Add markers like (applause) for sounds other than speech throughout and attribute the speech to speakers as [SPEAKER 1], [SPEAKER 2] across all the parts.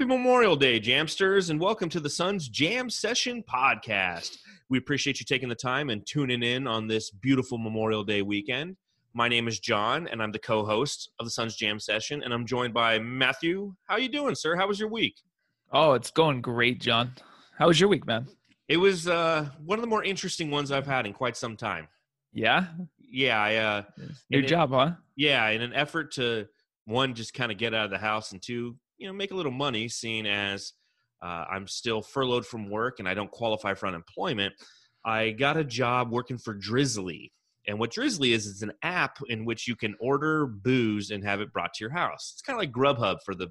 [SPEAKER 1] Happy Memorial Day, Jamsters, and welcome to the Suns Jam Session podcast. We appreciate you taking the time and tuning in on this beautiful Memorial Day weekend. My name is John, and I'm the co-host of the Suns Jam Session, and I'm joined by Matthew. How you doing, sir? How was your week?
[SPEAKER 2] Oh, it's going great, John. How was your week, man?
[SPEAKER 1] It was uh, one of the more interesting ones I've had in quite some time.
[SPEAKER 2] Yeah,
[SPEAKER 1] Yeah, I uh,
[SPEAKER 2] new
[SPEAKER 1] And it-
[SPEAKER 2] job, huh?
[SPEAKER 1] yeah, in an effort to one, just kind of get out of the house, and two, you know, make a little money, seeing as uh, I'm still furloughed from work and I don't qualify for unemployment. I got a job working for Drizly. And what Drizly is, is an app in which you can order booze and have it brought to your house. It's kind of like Grubhub for the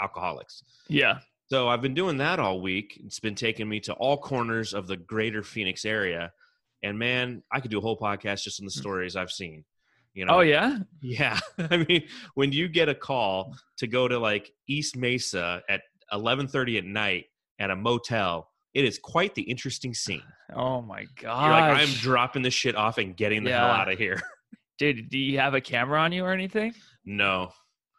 [SPEAKER 1] alcoholics.
[SPEAKER 2] Yeah.
[SPEAKER 1] So I've been doing that all week. It's been taking me to all corners of the greater Phoenix area. And man, I could do a whole podcast just on the stories I've seen. You oh, know,
[SPEAKER 2] Oh yeah. (laughs)
[SPEAKER 1] yeah. (laughs) I mean, when you get a call to go to like East Mesa at 11:30 at night at a motel, it is quite the interesting scene.
[SPEAKER 2] Oh my god.
[SPEAKER 1] Like, I'm dropping this shit off and getting the hell out of here. (laughs)
[SPEAKER 2] Dude, do you have a camera on you or anything?
[SPEAKER 1] no,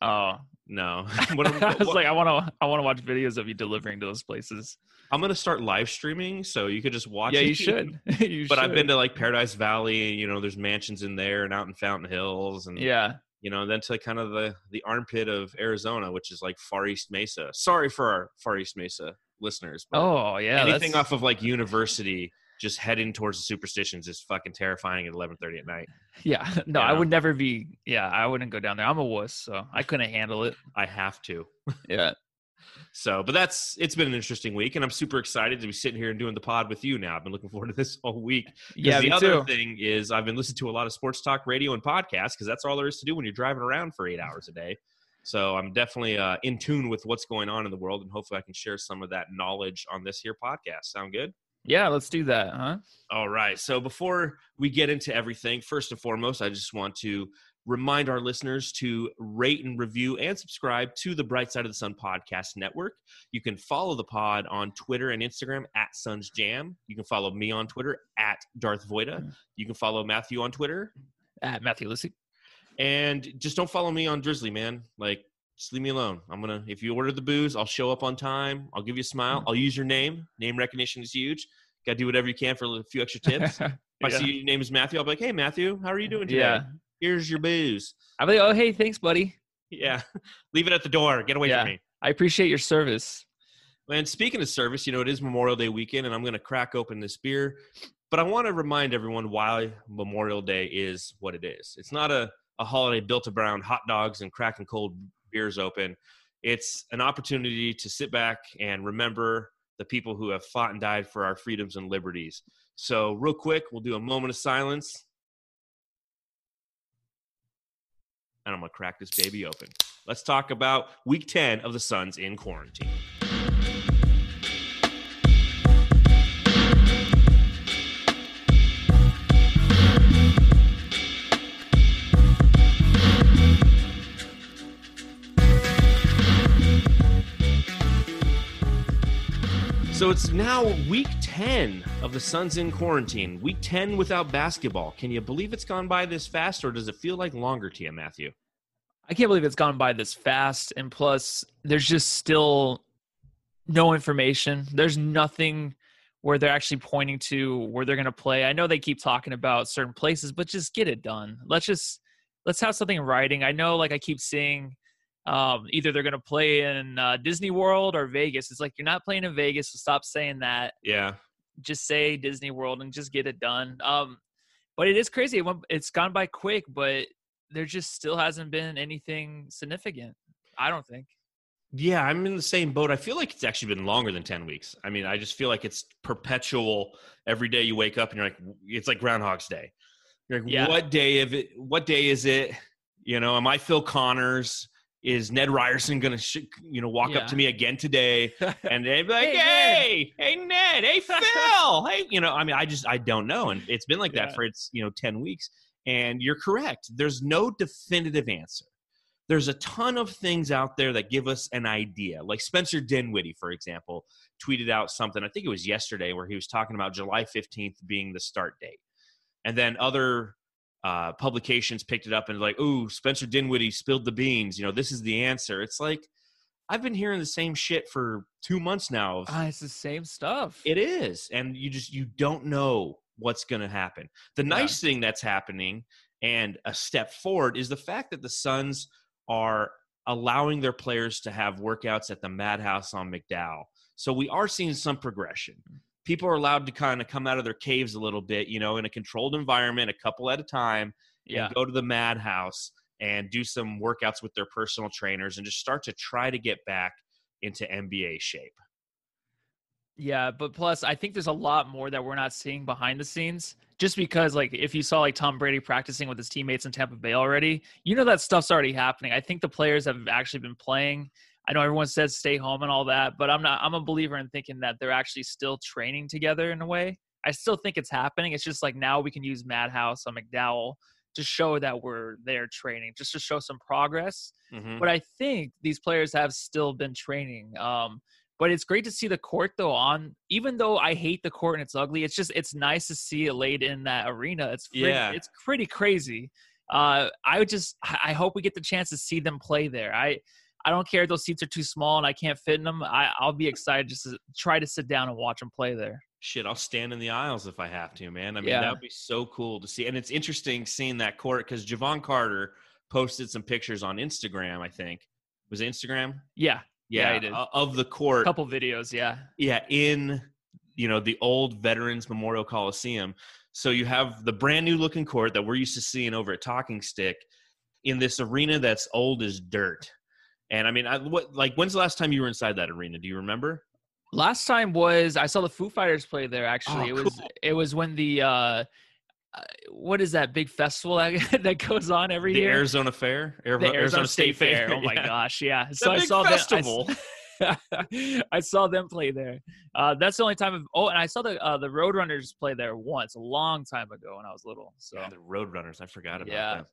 [SPEAKER 2] Oh,
[SPEAKER 1] no. What I'm,
[SPEAKER 2] I was
[SPEAKER 1] what-
[SPEAKER 2] like, I want to, I want to watch videos of you delivering to those places.
[SPEAKER 1] I'm gonna start live streaming, so you could just watch.
[SPEAKER 2] yeah,
[SPEAKER 1] it.
[SPEAKER 2] you (laughs) should. (laughs) you
[SPEAKER 1] But I've been to like Paradise Valley. You know, there's mansions in there, and out in Fountain Hills, and
[SPEAKER 2] Yeah.
[SPEAKER 1] you know, then to kind of the the armpit of Arizona, which is like Far East Mesa. Sorry for our Far East Mesa listeners. But
[SPEAKER 2] Oh yeah.
[SPEAKER 1] anything
[SPEAKER 2] that's-
[SPEAKER 1] off of like university just heading towards the superstitions is fucking terrifying at 11:30 at night. (laughs)
[SPEAKER 2] Yeah. No, I would never be. Yeah, I wouldn't go down there. I'm a wuss, so I couldn't handle it.
[SPEAKER 1] I have to.
[SPEAKER 2] Yeah.
[SPEAKER 1] So, but that's it's been an interesting week, and I'm super excited to be sitting here and doing the pod with you now. I've been looking forward to this all week.
[SPEAKER 2] Yeah.
[SPEAKER 1] the other
[SPEAKER 2] too.
[SPEAKER 1] thing is I've been listening to a lot of sports talk radio and podcasts because that's all there is to do when you're driving around for eight hours a day. So I'm definitely uh, in tune with what's going on in the world, and hopefully I can share some of that knowledge on this here podcast. Sound good?
[SPEAKER 2] Yeah. Let's do that, huh?
[SPEAKER 1] All right. So before we get into everything, first and foremost, I just want to remind our listeners to rate and review and subscribe to the Bright Side of the Sun podcast network. You can follow the pod on Twitter and Instagram at Suns Jam. You can follow me on Twitter at Darth Voida. Mm. You can follow Matthew on Twitter.
[SPEAKER 2] At Matthew Lissy.
[SPEAKER 1] And just don't follow me on Drizly, man. Like, just leave me alone. I'm gonna if you order the booze, I'll show up on time. I'll give you a smile. Mm. I'll use your name. Name recognition is huge. Gotta do whatever you can for a few extra tips. (laughs) If I see your name is Matthew, I'll be like, "Hey, Matthew, how are you doing today?
[SPEAKER 2] Yeah.
[SPEAKER 1] Here's your booze."
[SPEAKER 2] I'm like, oh hey, thanks, buddy.
[SPEAKER 1] Yeah, (laughs) leave it at the door. Get away
[SPEAKER 2] Yeah.
[SPEAKER 1] from me.
[SPEAKER 2] I appreciate your service.
[SPEAKER 1] And speaking of service, you know it is Memorial Day weekend, and I'm going to crack open this beer. But I want to remind everyone why Memorial Day is what it is. It's not a, a holiday built around hot dogs and cracking cold beers open. It's an opportunity to sit back and remember the people who have fought and died for our freedoms and liberties. So, real quick, we'll do a moment of silence. And I'm going to crack this baby open. Let's talk about week 10 of the Suns in quarantine. So it's now week 10 of the Suns in quarantine. Week 10 without basketball. Can you believe it's gone by this fast, or does it feel like longer to you, Matthew?
[SPEAKER 2] I can't believe it's gone by this fast. And plus, there's just still no information. There's nothing where they're actually pointing to where they're going to play. I know they keep talking about certain places, but just get it done. Let's just let's have something in writing. I know, like I keep seeing, um, either they're going to play in uh, Disney World or Vegas. It's like you're not playing in Vegas, so stop saying that.
[SPEAKER 1] Yeah.
[SPEAKER 2] Just say Disney World and just get it done. Um, but it is crazy. It went, it's gone by quick, but there just still hasn't been anything significant. I don't think.
[SPEAKER 1] Yeah, I'm in the same boat. I feel like it's actually been longer than 10 weeks. I mean, I just feel like it's perpetual. Every day you wake up and you're like, it's like Groundhog's Day. You're like,
[SPEAKER 2] Yeah.
[SPEAKER 1] what day of it? What day is it? You know, am I Phil Connors? Is Ned Ryerson going to, sh- you know, walk
[SPEAKER 2] Yeah.
[SPEAKER 1] up to me again today? (laughs) And they'd be like,
[SPEAKER 2] Hey,
[SPEAKER 1] hey, hey, Ned, hey, Phil, (laughs) hey, you know, I mean, I just, I don't know. And it's been like that
[SPEAKER 2] Yeah.
[SPEAKER 1] for it's, you know, 10 weeks. And you're correct. There's no definitive answer. There's a ton of things out there that give us an idea. Like Spencer Dinwiddie, for example, tweeted out something, I think it was yesterday, where he was talking about July 15th being the start date. And then other uh, publications picked it up and like, ooh, Spencer Dinwiddie spilled the beans. You know, this is the answer. It's like, I've been hearing the same shit for two months now.
[SPEAKER 2] Ah, it's the same stuff.
[SPEAKER 1] it is, and you just you don't know what's going to happen. The nice thing that's happening and a step forward is the fact that the Suns are allowing their players to have workouts at the Madhouse on McDowell. So we are seeing some progression. People are allowed to kind of come out of their caves a little bit, you know, in a controlled environment, a couple at a time,
[SPEAKER 2] yeah.
[SPEAKER 1] and go to the Madhouse and do some workouts with their personal trainers and just start to try to get back into NBA shape.
[SPEAKER 2] Yeah, but plus I think there's a lot more that we're not seeing behind the scenes. Just because like if you saw like Tom Brady practicing with his teammates in Tampa Bay already, you know that stuff's already happening. I think the players have actually been playing. I know everyone says stay home and all that, but I'm not I'm a believer in thinking that they're actually still training together in a way. I still think it's happening. It's just like now we can use Madhouse on McDowell to show that we're there training, just to show some progress.
[SPEAKER 1] Mhm.
[SPEAKER 2] But I think these players have still been training. Um, but it's great to see the court though on. Even though I hate the court and it's ugly, it's just it's nice to see it laid in that arena. It's pretty,
[SPEAKER 1] Yeah.
[SPEAKER 2] it's pretty crazy. Uh, I would just I hope we get the chance to see them play there. I I don't care if those seats are too small and I can't fit in them. I, I'll be excited just to try to sit down and watch them play there.
[SPEAKER 1] Shit, I'll stand in the aisles if I have to, man. I mean,
[SPEAKER 2] Yeah.
[SPEAKER 1] that would be so cool to see. And it's interesting seeing that court because Jevon Carter posted some pictures on Instagram, I think. Was it Instagram?
[SPEAKER 2] Yeah, Yeah,
[SPEAKER 1] Yeah,
[SPEAKER 2] did.
[SPEAKER 1] of the court.
[SPEAKER 2] A couple videos. Yeah,
[SPEAKER 1] Yeah, in you know the old Veterans Memorial Coliseum. So you have the brand new looking court that we're used to seeing over at Talking Stick in this arena that's old as dirt. And I mean, I, what like when's the last time you were inside that arena? Do you remember?
[SPEAKER 2] Last time was I saw the Foo Fighters play there. Actually,
[SPEAKER 1] Oh,
[SPEAKER 2] it was
[SPEAKER 1] cool.
[SPEAKER 2] it was when the uh, uh, what is that big festival (laughs) that, that goes on every
[SPEAKER 1] the
[SPEAKER 2] year?
[SPEAKER 1] Arizona Fair, Air-
[SPEAKER 2] the Arizona, State, Fair. Oh (laughs) my
[SPEAKER 1] Yeah.
[SPEAKER 2] gosh, yeah. So I saw them. I
[SPEAKER 1] festival. (laughs)
[SPEAKER 2] I saw them play there. Uh, that's the only time. I've, oh, and I saw the uh, the Roadrunners play there once, a long time ago when I was little. So
[SPEAKER 1] Yeah, the Roadrunners. I forgot about
[SPEAKER 2] Yeah.
[SPEAKER 1] them.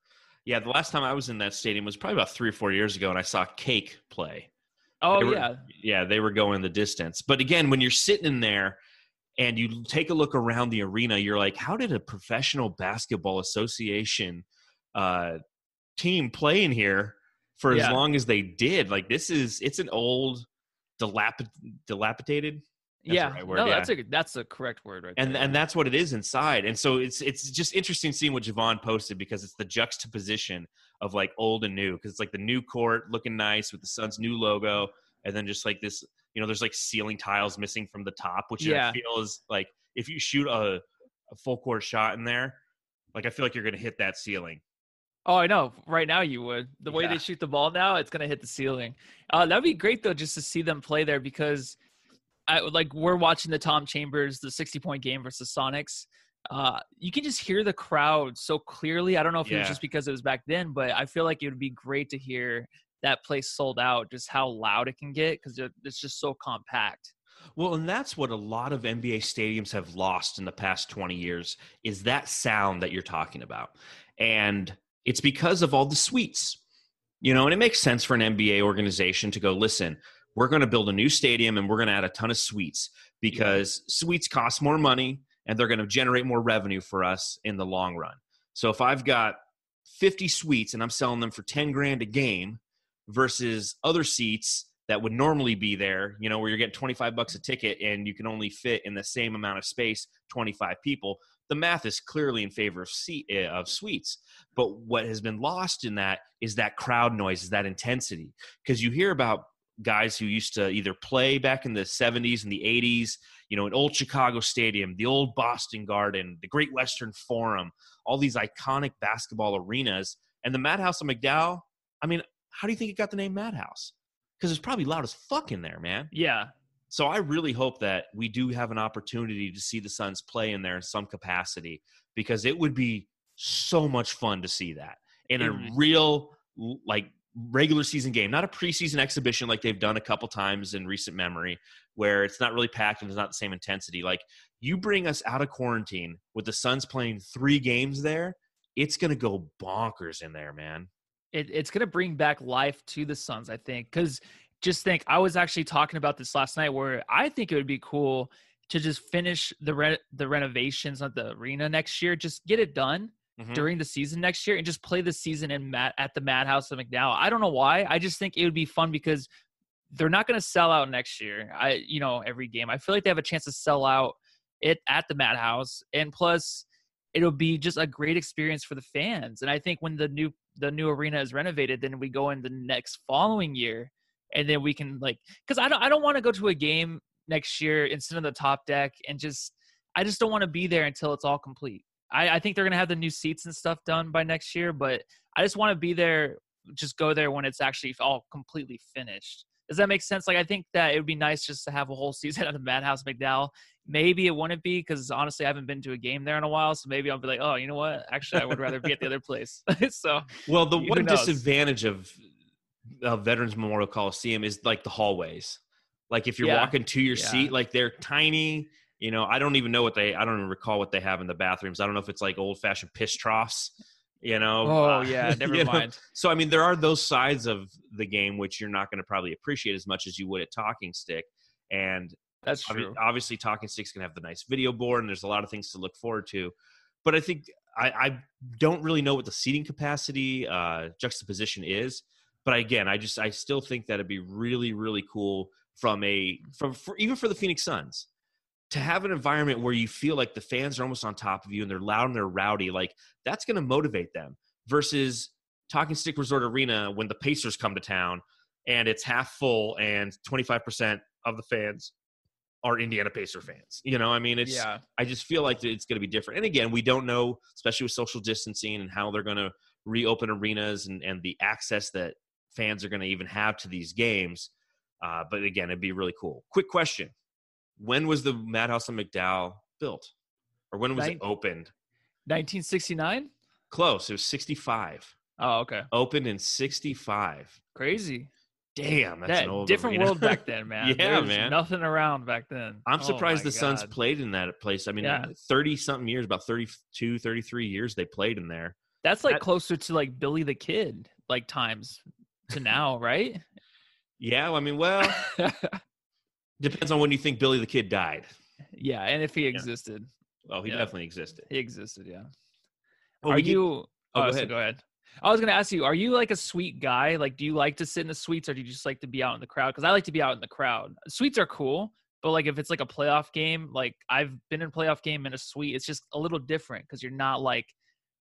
[SPEAKER 1] Yeah, the last time I was in that stadium was probably about three or four years ago, and I saw Cake play.
[SPEAKER 2] oh
[SPEAKER 1] were-
[SPEAKER 2] yeah,
[SPEAKER 1] yeah, they were going the distance. But again, when you're sitting in there and you take a look around the arena, you're like, how did a professional basketball association uh, team play in here for
[SPEAKER 2] Yeah.
[SPEAKER 1] as long as they did? Like, this is it's an old, dilapid, dilapidated. That's
[SPEAKER 2] yeah.
[SPEAKER 1] right word,
[SPEAKER 2] no,
[SPEAKER 1] yeah.
[SPEAKER 2] that's a that's a correct word right
[SPEAKER 1] And
[SPEAKER 2] there.
[SPEAKER 1] and that's what it is inside. And so it's it's just interesting seeing what Jevon posted because it's the juxtaposition of like old and new because it's like the new court looking nice with the Suns new logo, and then just like this, you know, there's like ceiling tiles missing from the top, which
[SPEAKER 2] Yeah.
[SPEAKER 1] I feel is like if you shoot a, a full court shot in there, like I feel like you're gonna hit that ceiling.
[SPEAKER 2] Oh, I know. Right now, you would. The way
[SPEAKER 1] Yeah.
[SPEAKER 2] they shoot the ball now, it's gonna hit the ceiling. Uh, that'd be great though, just to see them play there because, I like we're watching the Tom Chambers, the sixty-point game versus Sonics. Uh, you can just hear the crowd so clearly. I don't know if it was just because it was back then, but I feel like it would be great to hear that place sold out. Just how loud it can get because it's just so compact.
[SPEAKER 1] Well, and that's what a lot of NBA stadiums have lost in the past 20 years is that sound that you're talking about. And it's because of all the suites. You know, and it makes sense for an NBA organization to go, listen, we're going to build a new stadium and we're going to add a ton of suites because suites cost more money and they're going to generate more revenue for us in the long run. So if I've got 50 suites and I'm selling them for 10 grand a game versus other seats that would normally be there, you know, where you're getting 25 bucks a ticket and you can only fit in the same amount of space 25 people, the math is clearly in favor of seat uh, of suites. But what has been lost in that is that crowd noise, is that intensity. Because you hear about guys who used to either play back in the 70s and the 80s, you know, an old Chicago Stadium, the old Boston Garden, the Great Western Forum, all these iconic basketball arenas. And the Madhouse of McDowell, I mean, how do you think it got the name Madhouse? Because it's probably loud as fuck in there, man.
[SPEAKER 2] Yeah,
[SPEAKER 1] So I really hope that we do have an opportunity to see the Suns play in there in some capacity because it would be so much fun to see that in a real like regular season game, not a preseason exhibition like they've done a couple times in recent memory where it's not really packed and it's not the same intensity. Like you bring us out of quarantine with the Suns playing 3 games there, it's to go bonkers in there, man.
[SPEAKER 2] it, it's to bring back life to the Suns, I think. Because just think, I was actually talking about this last night, where I think it would be cool to just finish the re- the renovations of the arena next year, just get it done
[SPEAKER 1] Mhm.
[SPEAKER 2] during the season next year, and just play the season in Matt at the Madhouse of McDowell. I don't know why. I just think it would be fun because they're not going to sell out next year. I, you know, every game. I feel like they have a chance to sell out it at the Madhouse, and plus, it'll be just a great experience for the fans. And I think when the new the new arena is renovated, then we go in the next following year, and then we can like, because I don't I don't want to go to a game next year sit on the top deck and just I just don't want to be there until it's all complete. I, I think they're gonna have the new seats and stuff done by next year, but I just want to be there, just go there when it's actually all completely finished. Does that make sense? Like, I think that it would be nice just to have a whole (laughs) season at the Madhouse McDowell. Maybe it wouldn't be because honestly, I haven't been to a game there in a while. So maybe I'll be like, oh, you know what? Actually, I would rather be at the other place. (laughs) so,
[SPEAKER 1] well, the one knows? disadvantage of, of Veterans Memorial Coliseum is like the hallways. Like if you're yeah. walking to your yeah. seat, like they're tiny. You know, I don't even know what they. I don't even recall what they have in the bathrooms. I don't know if it's like old fashioned piss troughs you know
[SPEAKER 2] oh uh, yeah (laughs) never mind know?
[SPEAKER 1] so i mean there are those sides of the game which you're not going to probably appreciate as much as you would at talking stick and
[SPEAKER 2] that's true.
[SPEAKER 1] Obviously talking stick's going to have the nice video board and there's a lot of things to look forward to but i think i, I don't really know what the seating capacity uh, juxtaposition is but again i just i still think that it'd be really really cool from a from for, even for the phoenix suns to have an environment where you feel like the fans are almost on top of you and they're loud and they're rowdy, like that's going to motivate them versus Talking Stick Resort Arena when the Pacers come to town and it's half full and 25% of the fans are Indiana Pacer fans. You know, I mean, it's, yeah. I just feel like it's going to be different. And again, we don't know, especially with social distancing and how they're going to reopen arenas and, and the access that fans are going to even have to these games. Uh, but again, it'd be really cool. Quick question when was the Madhouse on McDowell built, or when was Nin- it opened?
[SPEAKER 2] 1969.
[SPEAKER 1] Close. It was 65.
[SPEAKER 2] Oh, okay.
[SPEAKER 1] Opened in 65.
[SPEAKER 2] Crazy.
[SPEAKER 1] Damn, that's that, an old
[SPEAKER 2] different
[SPEAKER 1] arena.
[SPEAKER 2] world back (laughs) then, man.
[SPEAKER 1] yeah,
[SPEAKER 2] There's
[SPEAKER 1] man.
[SPEAKER 2] Nothing around back then.
[SPEAKER 1] I'm oh surprised the God. Suns played in that place. I mean, 30 yeah. something years, about 32, 33 years they played in there.
[SPEAKER 2] That's like that, closer to like Billy the Kid, like times to now, right? (laughs)
[SPEAKER 1] Yeah, I mean, well, (laughs) Depends on when you think Billy the Kid died.
[SPEAKER 2] Yeah, and if he existed.
[SPEAKER 1] Yeah. Well, he
[SPEAKER 2] yeah.
[SPEAKER 1] definitely existed.
[SPEAKER 2] He existed, yeah. Are you? oh, go, ahead. go ahead. I was going to ask you: Are you like a suite guy? Like, do you like to sit in the suites, or do you just like to be out in the crowd? Because I like to be out in the crowd. Suites are cool, but like if it's like a playoff game, like I've been in a playoff game in a suite, it's just a little different because you're not like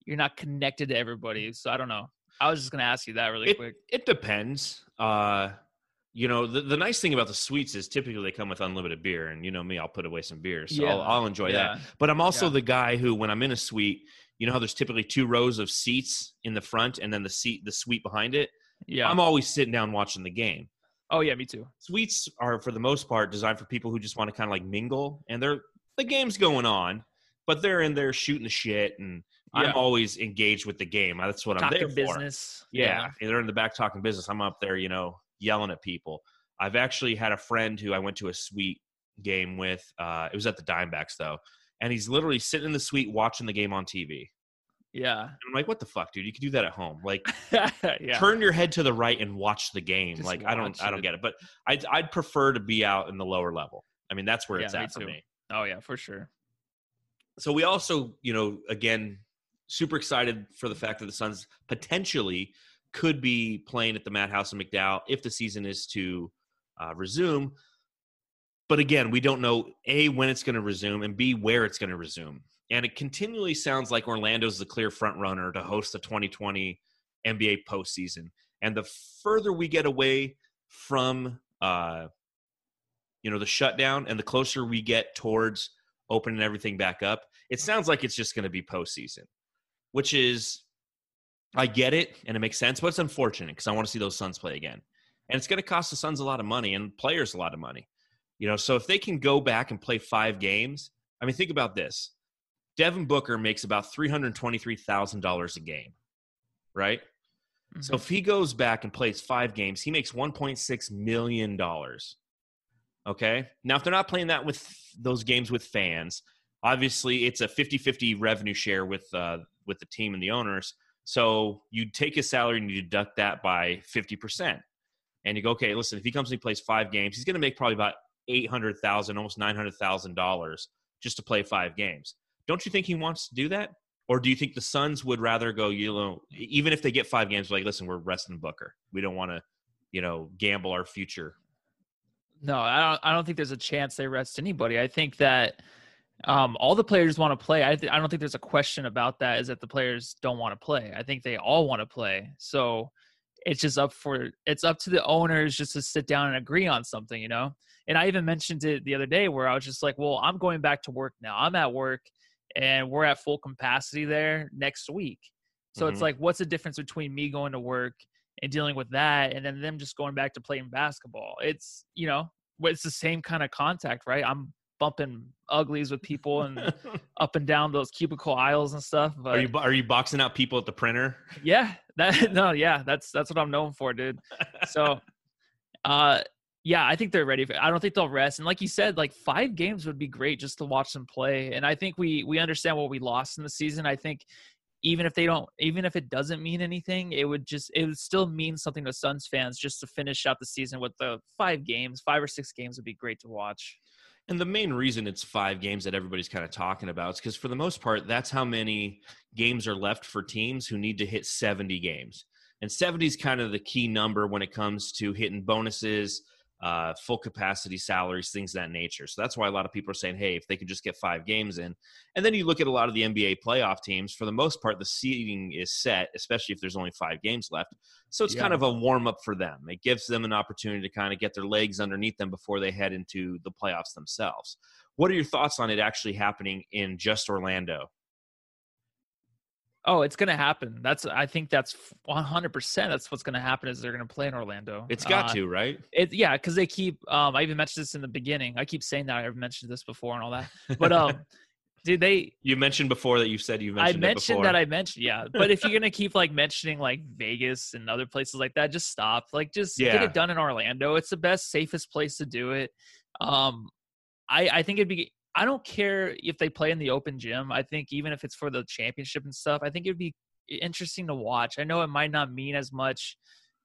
[SPEAKER 2] you're not connected to everybody. So I don't know. I was just going to ask you that really
[SPEAKER 1] it,
[SPEAKER 2] quick.
[SPEAKER 1] It depends. Uh, you know the, the nice thing about the suites is typically they come with unlimited beer and you know me i'll put away some beer so yeah. I'll, I'll, enjoy yeah. that but i'm also yeah. the guy who when i'm in a suite you know how there's typically two rows of seats in the front and then the seat the suite behind it yeah i'm always sitting down watching the game
[SPEAKER 2] oh yeah me too
[SPEAKER 1] suites are for the most part designed for people who just want to kind of like mingle and they're the game's going on but they're in there shooting the shit and I'm always engaged with the game. That's what
[SPEAKER 2] talking
[SPEAKER 1] I'm there
[SPEAKER 2] business.
[SPEAKER 1] for. Yeah. yeah. They're in the back talking business. I'm up there, you know, yelling at people. I've actually had a friend who I went to a suite game with. Uh, it was at the Dimebacks though, and he's literally sitting in the suite watching the game on TV.
[SPEAKER 2] Yeah,
[SPEAKER 1] and I'm like, what the fuck, dude? You could do that at home. Like, (laughs) yeah. turn your head to the right and watch the game. Just like, I don't, it. I don't get it. But I'd, I'd prefer to be out in the lower level. I mean, that's where yeah, it's at for me.
[SPEAKER 2] Oh yeah, for sure.
[SPEAKER 1] So we also, you know, again, super excited for the fact that the Suns potentially could be playing at the Madhouse in McDowell if the season is to uh, resume. But again, we don't know A, when it's going to resume, and B, where it's going to resume. And it continually sounds like Orlando's the clear front runner to host the 2020 NBA postseason. And the further we get away from, uh, you know, the shutdown, and the closer we get towards opening everything back up, it sounds like it's just going to be postseason, which is I get it and it makes sense, but it's unfortunate because I want to see those Suns play again. And it's going to cost the Suns a lot of money and players a lot of money. You know, so if they can go back and play five games, I mean, think about this. Devin Booker makes about $323,000 a game, right? Mm-hmm. So if he goes back and plays five games, he makes $1.6 million. Okay. Now, if they're not playing that with those games with fans, obviously it's a 50 50 revenue share with, uh, with the team and the owners. So you take his salary and you deduct that by 50%. And you go, okay, listen, if he comes and he plays five games, he's going to make probably about 800000 almost $900,000 just to play five games. Don't you think he wants to do that? Or do you think the Suns would rather go, you know, even if they get five games, like, listen, we're resting Booker. We don't want to, you know, gamble our future
[SPEAKER 2] No, I don't. I don't think there's a chance they rest anybody. I think that um, all the players want to play. I, th- I don't think there's a question about that. Is that the players don't want to play? I think they all want to play. So it's just up for it's up to the owners just to sit down and agree on something, you know. And I even mentioned it the other day where I was just like, well, I'm going back to work now. I'm at work, and we're at full capacity there next week. So
[SPEAKER 1] Mhm.
[SPEAKER 2] it's like, what's the difference between me going to work and dealing with that, and then them just going back to playing basketball? It's you know, it's the same kind of contact, right? I'm bumping uglies with people and (laughs) up and down those cubicle aisles and stuff. But
[SPEAKER 1] are you are you boxing out people at the printer? (laughs)
[SPEAKER 2] yeah, that (laughs) no, yeah, that's that's what I'm known for, dude. So, uh, yeah, I think they're ready. For, I don't think they'll rest. And like you said, like five games would be great just to watch them play. And I think we we understand what we lost in the season. I think even if they don't, even if it doesn't mean anything, it would just it would still mean something to Suns fans just to finish out the season with the five games, five or six games would be great to watch.
[SPEAKER 1] And the main reason it's five games that everybody's kind of talking about is because for the most part, that's how many games are left for teams who need to hit 70 games. And 70 is kind of the key number when it comes to hitting bonuses, uh, full capacity salaries, things of that nature. So that's why a lot of people are saying, hey, if they could just get five games in. And then you look at a lot of the NBA playoff teams, for the most part, the seating is set, especially if there's only five games left. So it's
[SPEAKER 2] Yeah.
[SPEAKER 1] kind of a warm up for them. It gives them an opportunity to kind of get their legs underneath them before they head into the playoffs themselves. What are your thoughts on it actually happening in just Orlando?
[SPEAKER 2] Oh, it's gonna happen. That's I think that's 100. percent That's what's gonna happen is they're gonna play in Orlando.
[SPEAKER 1] It's got
[SPEAKER 2] Uh,
[SPEAKER 1] to, right?
[SPEAKER 2] It yeah, because they keep. Um, I even mentioned this in the beginning. I keep saying that I've mentioned this before and all that. But (laughs) um, did they?
[SPEAKER 1] You mentioned before that you said you mentioned
[SPEAKER 2] I mentioned that I mentioned yeah. But if you're gonna keep like mentioning like Vegas and other places like that, just stop. Like just get it done in Orlando. It's the best, safest place to do it. Um, I I think it'd be. I don't care if they play in the open gym. I think even if it's for the championship and stuff, I think it'd be interesting to watch. I know it might not mean as much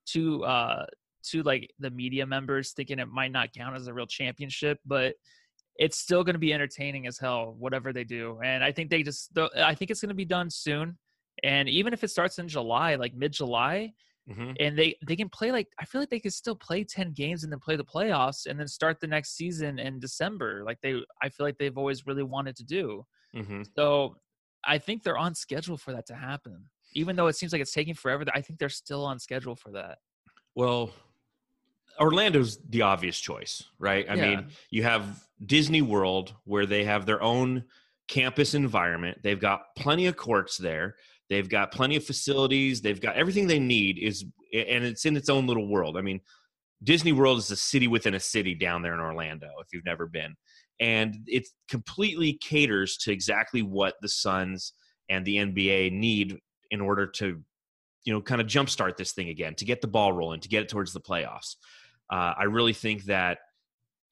[SPEAKER 2] to uh to like the media members thinking it might not count as a real championship, but it's still going to be entertaining as hell whatever they do. And I think they just I think it's going to be done soon. And even if it starts in July, like mid-July,
[SPEAKER 1] Mhm.
[SPEAKER 2] and they they can play like I feel like they could still play 10 games and then play the playoffs and then start the next season in December like they I feel like they've always really wanted to do.
[SPEAKER 1] Mhm.
[SPEAKER 2] So I think they're on schedule for that to happen. Even though it seems like it's taking forever, I think they're still on schedule for that.
[SPEAKER 1] Well, Orlando's the obvious choice, right? I
[SPEAKER 2] Yeah.
[SPEAKER 1] mean, you have Disney World where they have their own campus environment. They've got plenty of courts there. They've got plenty of facilities. They've got everything they need is and it's in its own little world. I mean, Disney World is a city within a city down there in Orlando if you've never been. And it completely caters to exactly what the Suns and the NBA need in order to you know, kind of jumpstart this thing again, to get the ball rolling, to get it towards the playoffs. Uh, I really think that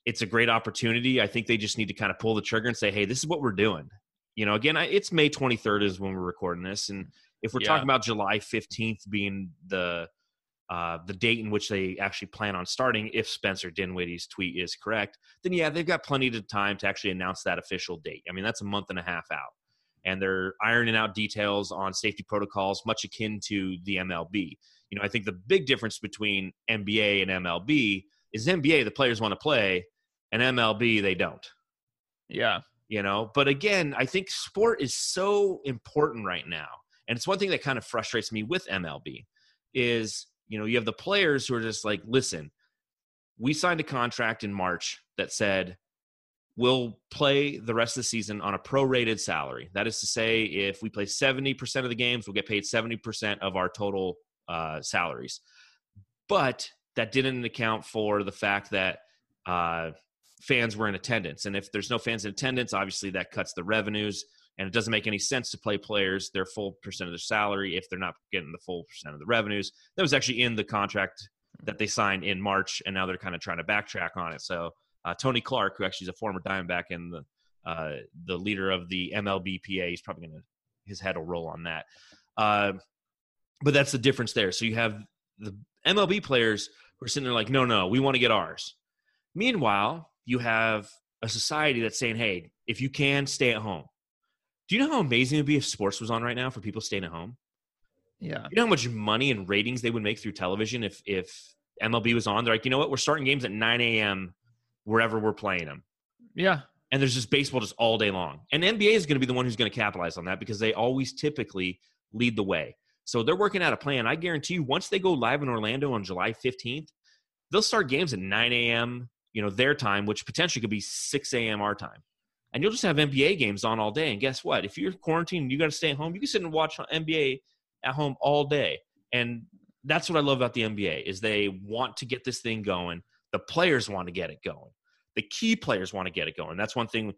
[SPEAKER 1] it's a great opportunity. I think they just need to kind of pull the trigger and say, "Hey, this is what we're doing." You know, again, I, it's May 23rd is when we're recording this, and if we're
[SPEAKER 2] Yeah.
[SPEAKER 1] talking about July 15th being the uh, the date in which they actually plan on starting, if Spencer Dinwiddie's tweet is correct, then yeah, they've got plenty of time to actually announce that official date. I mean, that's a month and a half out and they're ironing out details on safety protocols, much akin to the MLB. You know, I think the big difference between NBA and MLB is NBA the players want to play, and MLB they don't.
[SPEAKER 2] Yeah.
[SPEAKER 1] You know, but again, I think sport is so important right now, and it's one thing that kind of frustrates me with MLB is you know you have the players who are just like, listen, we signed a contract in March that said we'll play the rest of the season on a prorated salary. That is to say, if we play 70% of the games, we'll get paid 70% of our total uh, salaries. But that didn't account for the fact that uh, fans were in attendance. And if there's no fans in attendance, obviously that cuts the revenues. And it doesn't make any sense to play players their full percent of their salary if they're not getting the full percent of the revenues. That was actually in the contract that they signed in March, and now they're kind of trying to backtrack on it. So uh, Tony Clark, who actually is a former Diamondback and the uh, the leader of the MLBPA, he's probably going to his head will roll on that. Uh, but that's the difference there. So you have the MLB players who are sitting there like, no, no, we want to get ours. Meanwhile, you have a society that's saying, hey, if you can, stay at home. Do you know how amazing it would be if sports was on right now for people staying at home?
[SPEAKER 2] Yeah.
[SPEAKER 1] You know how much money and ratings they would make through television if if MLB was on? They're like, you know what? We're starting games at 9 a.m. wherever we're playing them.
[SPEAKER 2] Yeah.
[SPEAKER 1] And there's just baseball just all day long. And NBA is going to be the one who's going to capitalize on that because they always typically lead the way. So they're working out a plan. I guarantee you, once they go live in Orlando on July 15th, they'll start games at 9 a.m. You know their time, which potentially could be 6 a.m. our time, and you'll just have NBA games on all day. And guess what? If you're quarantined, and you got to stay at home. You can sit and watch NBA at home all day, and that's what I love about the NBA is they want to get this thing going. The players want to get it going. The key players want to get it going. That's one thing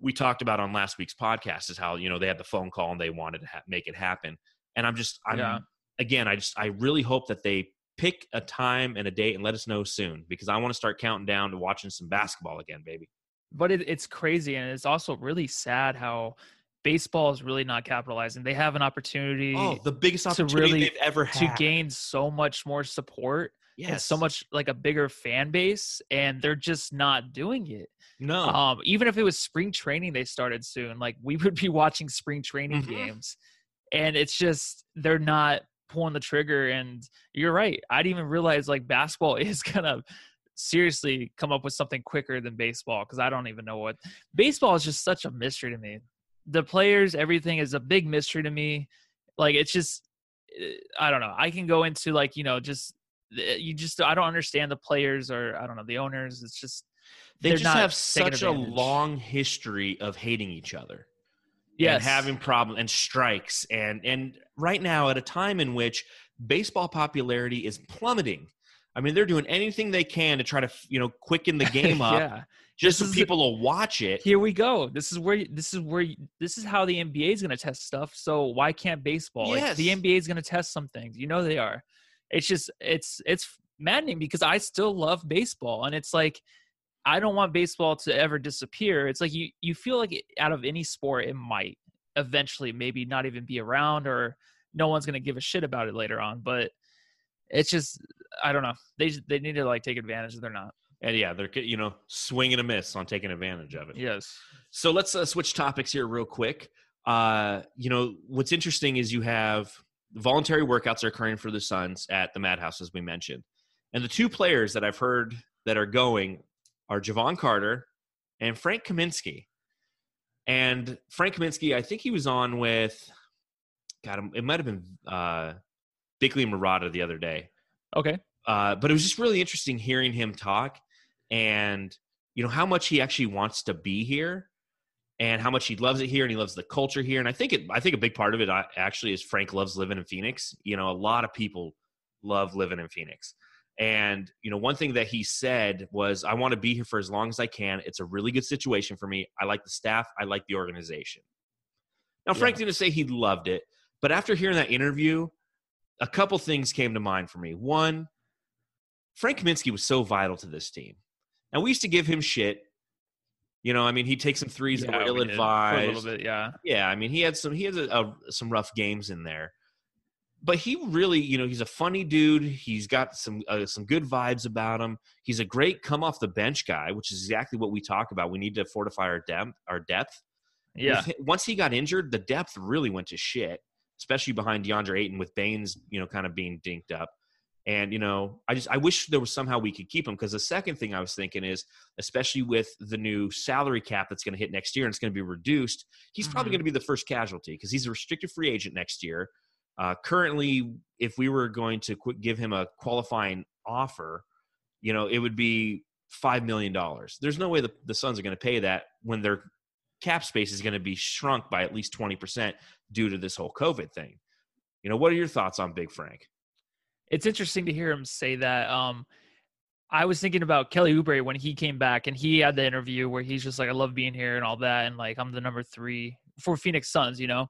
[SPEAKER 1] we talked about on last week's podcast is how you know they had the phone call and they wanted to ha- make it happen. And I'm just, I'm
[SPEAKER 2] Yeah.
[SPEAKER 1] again, I just, I really hope that they pick a time and a date and let us know soon because I want to start counting down to watching some basketball again, baby.
[SPEAKER 2] But it, it's crazy, and it's also really sad how baseball is really not capitalizing. They have an opportunity
[SPEAKER 1] Oh, the biggest
[SPEAKER 2] to
[SPEAKER 1] opportunity
[SPEAKER 2] really-
[SPEAKER 1] they've ever had.
[SPEAKER 2] to gain so much more support and
[SPEAKER 1] yes.
[SPEAKER 2] so much like a bigger fan base, and they're just not doing it.
[SPEAKER 1] No.
[SPEAKER 2] Um, even if it was spring training, they started soon. Like we would be watching spring training
[SPEAKER 1] Mhm.
[SPEAKER 2] games, and it's just they're not pulling the trigger. And you're right. I didn't even realize like basketball (laughs) is gonna seriously come up with something quicker than baseball because I don't even know what baseball is just such a mystery to me. The players, everything is a big mystery to me. Like it's just eh, I don't know. I can go into like you know just eh, you just I don't understand the players or I don't know the owners. It's just
[SPEAKER 1] they just have such a long history of hating each other.
[SPEAKER 2] Yes
[SPEAKER 1] and having problems and strikes and and right now at a time in which baseball popularity is plummeting i mean they're doing anything they can to try to you know quicken the (laughs) game up
[SPEAKER 2] yeah.
[SPEAKER 1] just so
[SPEAKER 2] This is-
[SPEAKER 1] people will watch it
[SPEAKER 2] Here we go. This is where this is where this is how the NBA is going to test stuff. So why can't baseball? Like, the NBA is going to test some things. You know they are. It's just it's it's maddening because I still love baseball and it's like I don't want baseball to ever disappear. It's like you you feel like it, out of any sport it might eventually maybe not even be around or no one's going to give a shit about it later on, but it's just I don't know. They they need to like take advantage. They're not.
[SPEAKER 1] and yeah they're you know swing and a miss on taking advantage of it
[SPEAKER 2] Yes.
[SPEAKER 1] So let's uh, switch topics here real quick. Uh, you know, what's interesting is you have voluntary workouts are occurring for the Suns at the Madhouse, as we mentioned. And the two players that I've heard that are going are Jevon Carter and Frank Kaminsky. And Frank Kaminsky, I think he was on with, God, it might have been uh, Bickley Marotta the other day
[SPEAKER 2] Okay.
[SPEAKER 1] uh, but it was just really interesting hearing him talk and you know how much he actually wants to be here and how much he loves it here and he loves the culture here and i think it i think a big part of it uh, actually is frank loves living in phoenix you know a lot of people love living in phoenix and you know one thing that he said was i want to be here for as long as i can it's a really good situation for me i like the staff i like the organization now frank didn't say he loved it but after hearing that interview a couple things came to mind for me one Frank Kaminsky was so vital to this team. And we used to give him shit. You know, I mean, he'd take some threes that
[SPEAKER 2] Yeah,
[SPEAKER 1] were
[SPEAKER 2] we
[SPEAKER 1] ill
[SPEAKER 2] for a little
[SPEAKER 1] advised.
[SPEAKER 2] bit, yeah.
[SPEAKER 1] Yeah, I mean, he had some he had a, a, some rough games in there. But he really, you know, he's a funny dude. He's got some uh, some good vibes about him. He's a great come off the bench guy, which is exactly what we talk about. We need to fortify our depth. Our depth.
[SPEAKER 2] Yeah.
[SPEAKER 1] With Once he got injured, the depth really went to shit, especially behind DeAndre Ayton with Baynes, you know, kind of being dinked up. And you know, I just I wish there was somehow we could keep him because the second thing I was thinking is, especially with the new salary cap that's going to hit next year and it's going to be reduced, he's probably
[SPEAKER 2] Mhm.
[SPEAKER 1] going to be the first casualty because he's a restricted free agent next year. Uh, currently, if we were going to qu- give him a qualifying offer, you know, it would be five million dollars. There's no way the, the Suns are going to pay that when their cap space is going to be shrunk by at least twenty percent due to this whole COVID thing. You know, what are your thoughts on Big Frank?
[SPEAKER 2] It's interesting to hear him say that. Um, I was thinking about Kelly Oubre when he came back and he had the interview where he's just like, I love being here and all that. And like, I'm the number three for Phoenix Suns, you know?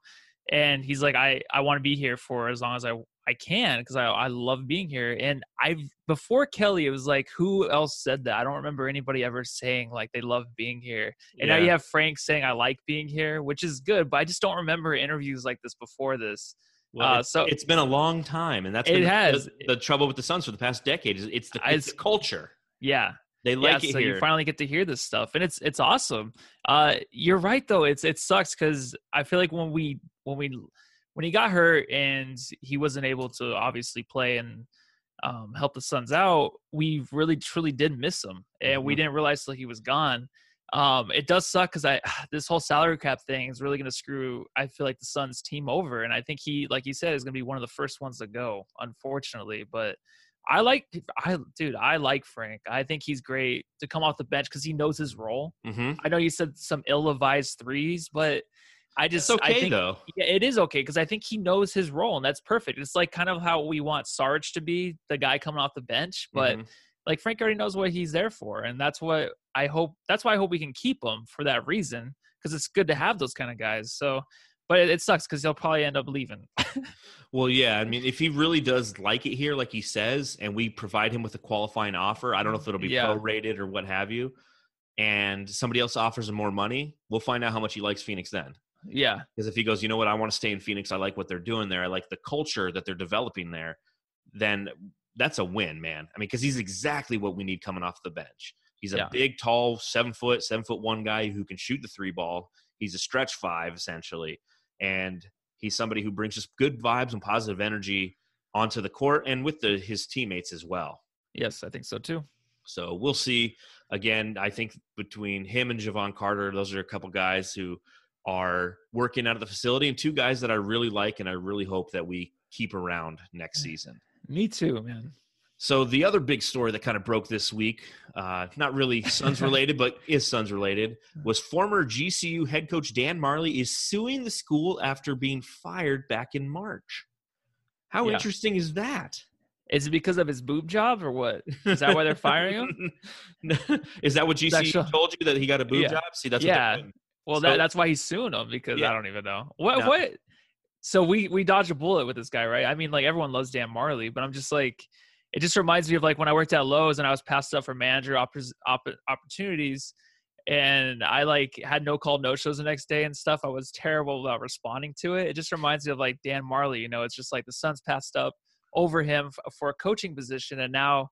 [SPEAKER 2] And he's like, I, I want to be here for as long as I, I can because I, I love being here. And I've, before Kelly, it was like, who else said that? I don't remember anybody ever saying like they love being here. And now you have Frank saying, I like being here, which is good. But I just don't remember interviews like this before this.
[SPEAKER 1] Well,
[SPEAKER 2] Uh,
[SPEAKER 1] it's,
[SPEAKER 2] so-
[SPEAKER 1] it's been a long time, and that's
[SPEAKER 2] It has.
[SPEAKER 1] the, the trouble with the Suns for the past decade. Is it's the, it's the culture.
[SPEAKER 2] Yeah.
[SPEAKER 1] They like
[SPEAKER 2] yeah,
[SPEAKER 1] it
[SPEAKER 2] so
[SPEAKER 1] here.
[SPEAKER 2] you finally get to hear this stuff, and it's it's awesome. Uh, you're right though. It's it sucks because I feel like when we when we when he got hurt and he wasn't able to obviously play and um, help the Suns out, we really truly did miss him, and we
[SPEAKER 1] Mhm.
[SPEAKER 2] didn't realize till he was gone. Um, it does suck because I (sighs) this whole salary cap thing is really going to screw. I feel like the Suns team over, and I think he, like you said, is going to be one of the first ones to go. Unfortunately, but I like, I dude, I like Frank. I think he's great to come off the bench because he knows his role.
[SPEAKER 1] hmm
[SPEAKER 2] I know you said some ill-advised threes, but I just
[SPEAKER 1] It's okay
[SPEAKER 2] I think
[SPEAKER 1] though.
[SPEAKER 2] yeah, it is okay because I think he knows his role and that's perfect. It's like kind of how we want Sarge to be the guy coming off the bench, but
[SPEAKER 1] Mhm.
[SPEAKER 2] like Frank already knows what he's there for, and that's what I hope. That's why I hope we can keep him for that reason because it's good to have those kind of guys. So, but it, it sucks because he'll probably end up leaving. (laughs)
[SPEAKER 1] Well, yeah. I mean, if he really does like it here, like he says, and we provide him with a qualifying offer, I don't know if it'll be
[SPEAKER 2] Yeah.
[SPEAKER 1] prorated or what have you, and somebody else offers him more money, we'll find out how much he likes Phoenix then.
[SPEAKER 2] yeah,
[SPEAKER 1] Because if he goes, you know what, I want to stay in Phoenix, I like what they're doing there, I like the culture that they're developing there, then that's a win, man. I mean, because he's exactly what we need coming off the bench. He's a
[SPEAKER 2] Yeah.
[SPEAKER 1] big, tall, seven foot, seven foot one guy who can shoot the three ball. He's a stretch five essentially, and he's somebody who brings just good vibes and positive energy onto the court and with the, his teammates as well.
[SPEAKER 2] yes, I think so too.
[SPEAKER 1] So we'll see. Again, I think between him and Jevon Carter, those are a couple guys who are working out of the facility and two guys that I really like and I really hope that we keep around next season.
[SPEAKER 2] Me too, man.
[SPEAKER 1] So the other big story that kind of broke this week, uh, not really (laughs) Suns related, but is Suns related, was former GCU head coach Dan Majerle is suing the school after being fired back in March. How
[SPEAKER 2] Yeah.
[SPEAKER 1] interesting is that?
[SPEAKER 2] Is it because of his boob job or what? Is that why they're firing him? (laughs)
[SPEAKER 1] is that what GCU
[SPEAKER 2] actually-
[SPEAKER 1] told you that he got a boob
[SPEAKER 2] Yeah.
[SPEAKER 1] job? See, that's
[SPEAKER 2] Yeah.
[SPEAKER 1] what.
[SPEAKER 2] Well,
[SPEAKER 1] So-
[SPEAKER 2] that, that's why he's suing him because
[SPEAKER 1] Yeah.
[SPEAKER 2] I don't even know what
[SPEAKER 1] No.
[SPEAKER 2] what. So we we dodged a bullet with this guy, right? I mean, like everyone loves Dan Majerle, but I'm just like, it just reminds me of like when I worked at Lowe's and I was passed up for manager opp- opportunities, and I like had no call, no shows the next day and stuff. I was terrible about responding to it. It just reminds me of like Dan Majerle. You know, it's just like the Suns passed up over him f- for a coaching position, and now.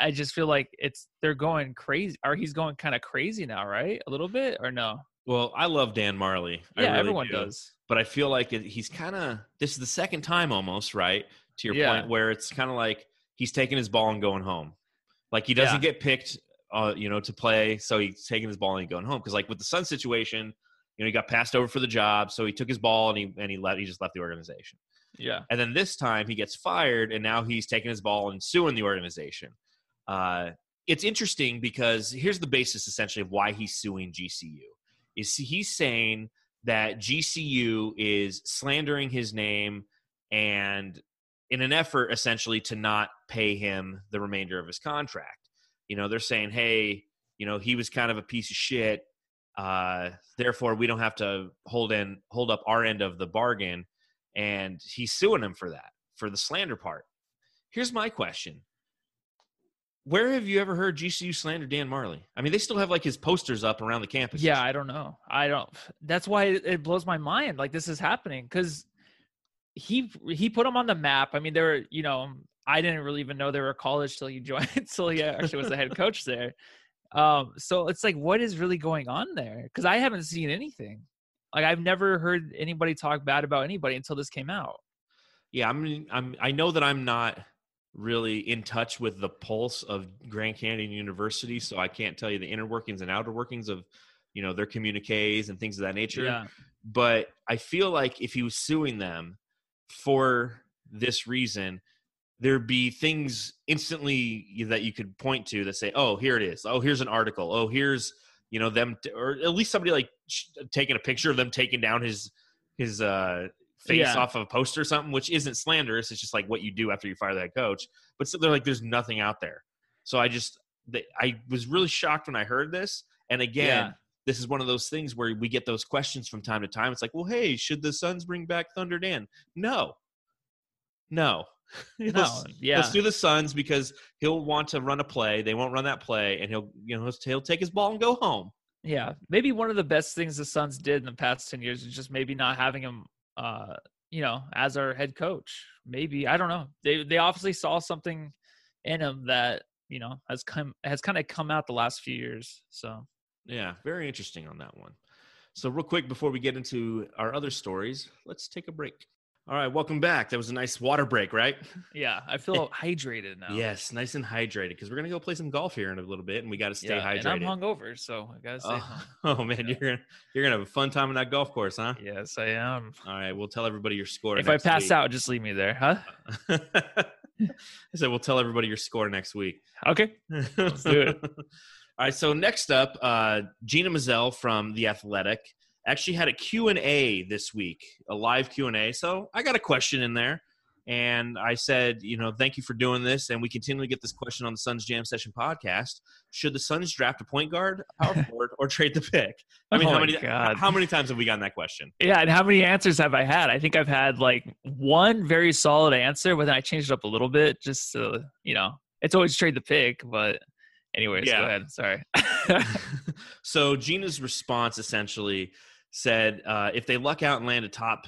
[SPEAKER 2] I just feel like it's they're going crazy, or he's going kind of crazy now, right? A little bit, or no?
[SPEAKER 1] Well, I love Dan Majerle. I
[SPEAKER 2] Yeah,
[SPEAKER 1] really
[SPEAKER 2] everyone
[SPEAKER 1] do.
[SPEAKER 2] does.
[SPEAKER 1] But I feel like it, he's kind of this is the second time almost, right? To your
[SPEAKER 2] Yeah.
[SPEAKER 1] point, where it's kind of like he's taking his ball and going home. Like he doesn't get picked, uh, you know, to play, so he's taking his ball and going home. Because like with the Sun situation, you know, he got passed over for the job, so he took his ball and he and he left. He just left the organization.
[SPEAKER 2] Yeah.
[SPEAKER 1] And then this time he gets fired, and now he's taking his ball and suing the organization. Uh, it's interesting because here's the basis essentially of why he's suing GCU. Is he's saying that GCU is slandering his name and in an effort essentially to not pay him the remainder of his contract. You know, they're saying, hey, you know, he was kind of a piece of shit. Uh, therefore, we don't have to hold in hold up our end of the bargain, and he's suing him for that for the slander part. Here's my question: Where have you ever heard GCU slander Dan Majerle? I mean, they still have like his posters up around the campus.
[SPEAKER 2] Yeah, I don't know. I don't. That's why it, blows my mind. Like this is happening because he he put him on the map. I mean, they were you know I didn't really even know they were a college till he (laughs) joined till he actually was the head coach there. Um, so it's like, what is really going on there? Because I haven't seen anything. Like I've never heard anybody talk bad about anybody until this came out.
[SPEAKER 1] yeah. I mean, I'm I know that I'm not really in touch with the pulse of Grand Canyon University, so I can't tell you the inner workings and outer workings of you know their communiques and things of that nature.
[SPEAKER 2] Yeah,
[SPEAKER 1] but I feel like if he was suing them for this reason, there'd be things instantly that you could point to that say, "Oh, here it is. Oh, here's an article. Oh, here's you know them, t- or at least somebody like sh- taking a picture of them taking down his his uh, face
[SPEAKER 2] Yeah.
[SPEAKER 1] off of a poster or something, which isn't slanderous. It's just like what you do after you fire that coach. But so they're like, there's nothing out there. So I just, they, I was really shocked when I heard this. And again,
[SPEAKER 2] Yeah.
[SPEAKER 1] This is one of those things where we get those questions from time to time. It's like, well, hey, should the Suns bring back Thunder Dan? No, no. (laughs)
[SPEAKER 2] no,
[SPEAKER 1] Let's-
[SPEAKER 2] yeah,
[SPEAKER 1] Let's do the Suns because he'll want to run a play. They won't run that play, and he'll, you know, he'll take his ball and go home.
[SPEAKER 2] Yeah, maybe one of the best things the Suns did in the past ten years is just maybe not having him, uh, you know, as our head coach. Maybe I don't know. They they obviously saw something in him that you know has come has kind of come out the last few years. So
[SPEAKER 1] Yeah, very interesting on that one. So, real quick before we get into our other stories, let's take a break. All right, welcome back. That was a nice water break, right? (laughs)
[SPEAKER 2] Yeah, I feel (laughs) hydrated now.
[SPEAKER 1] Yes, nice and hydrated because we're gonna go play some golf here in a little bit, and we got to stay
[SPEAKER 2] yeah,
[SPEAKER 1] hydrated.
[SPEAKER 2] and I'm hungover, so I gotta stay
[SPEAKER 1] oh, (laughs) oh, man,
[SPEAKER 2] Yeah.
[SPEAKER 1] you're gonna you're gonna have a fun time on that golf course, huh?
[SPEAKER 2] Yes, I am.
[SPEAKER 1] All right, we'll tell everybody your score.
[SPEAKER 2] If I pass
[SPEAKER 1] week.
[SPEAKER 2] out, just leave me there, huh?
[SPEAKER 1] I said we'll tell everybody your score next week.
[SPEAKER 2] Okay.
[SPEAKER 1] Let's
[SPEAKER 2] do it.
[SPEAKER 1] All right. So next up, uh, Gina Mizell from The Athletic actually had a Q&A this week, a live Q&A. So I got a question in there. And I said, you know, thank you for doing this. And we continually get this question on the Suns Jam Session podcast. Should the Suns draft a point guard, a power (laughs) forward, or trade the pick? I mean,
[SPEAKER 2] Oh
[SPEAKER 1] how many
[SPEAKER 2] God.
[SPEAKER 1] how many times have we gotten that question?
[SPEAKER 2] Yeah, and how many answers have I had? I think I've had like one very solid answer, but then I changed it up a little bit just to, you know, it's always trade the pick. But, anyways,
[SPEAKER 1] Yeah.
[SPEAKER 2] go ahead. Sorry. (laughs) (laughs)
[SPEAKER 1] so Gina's response essentially said uh, if they luck out and land a top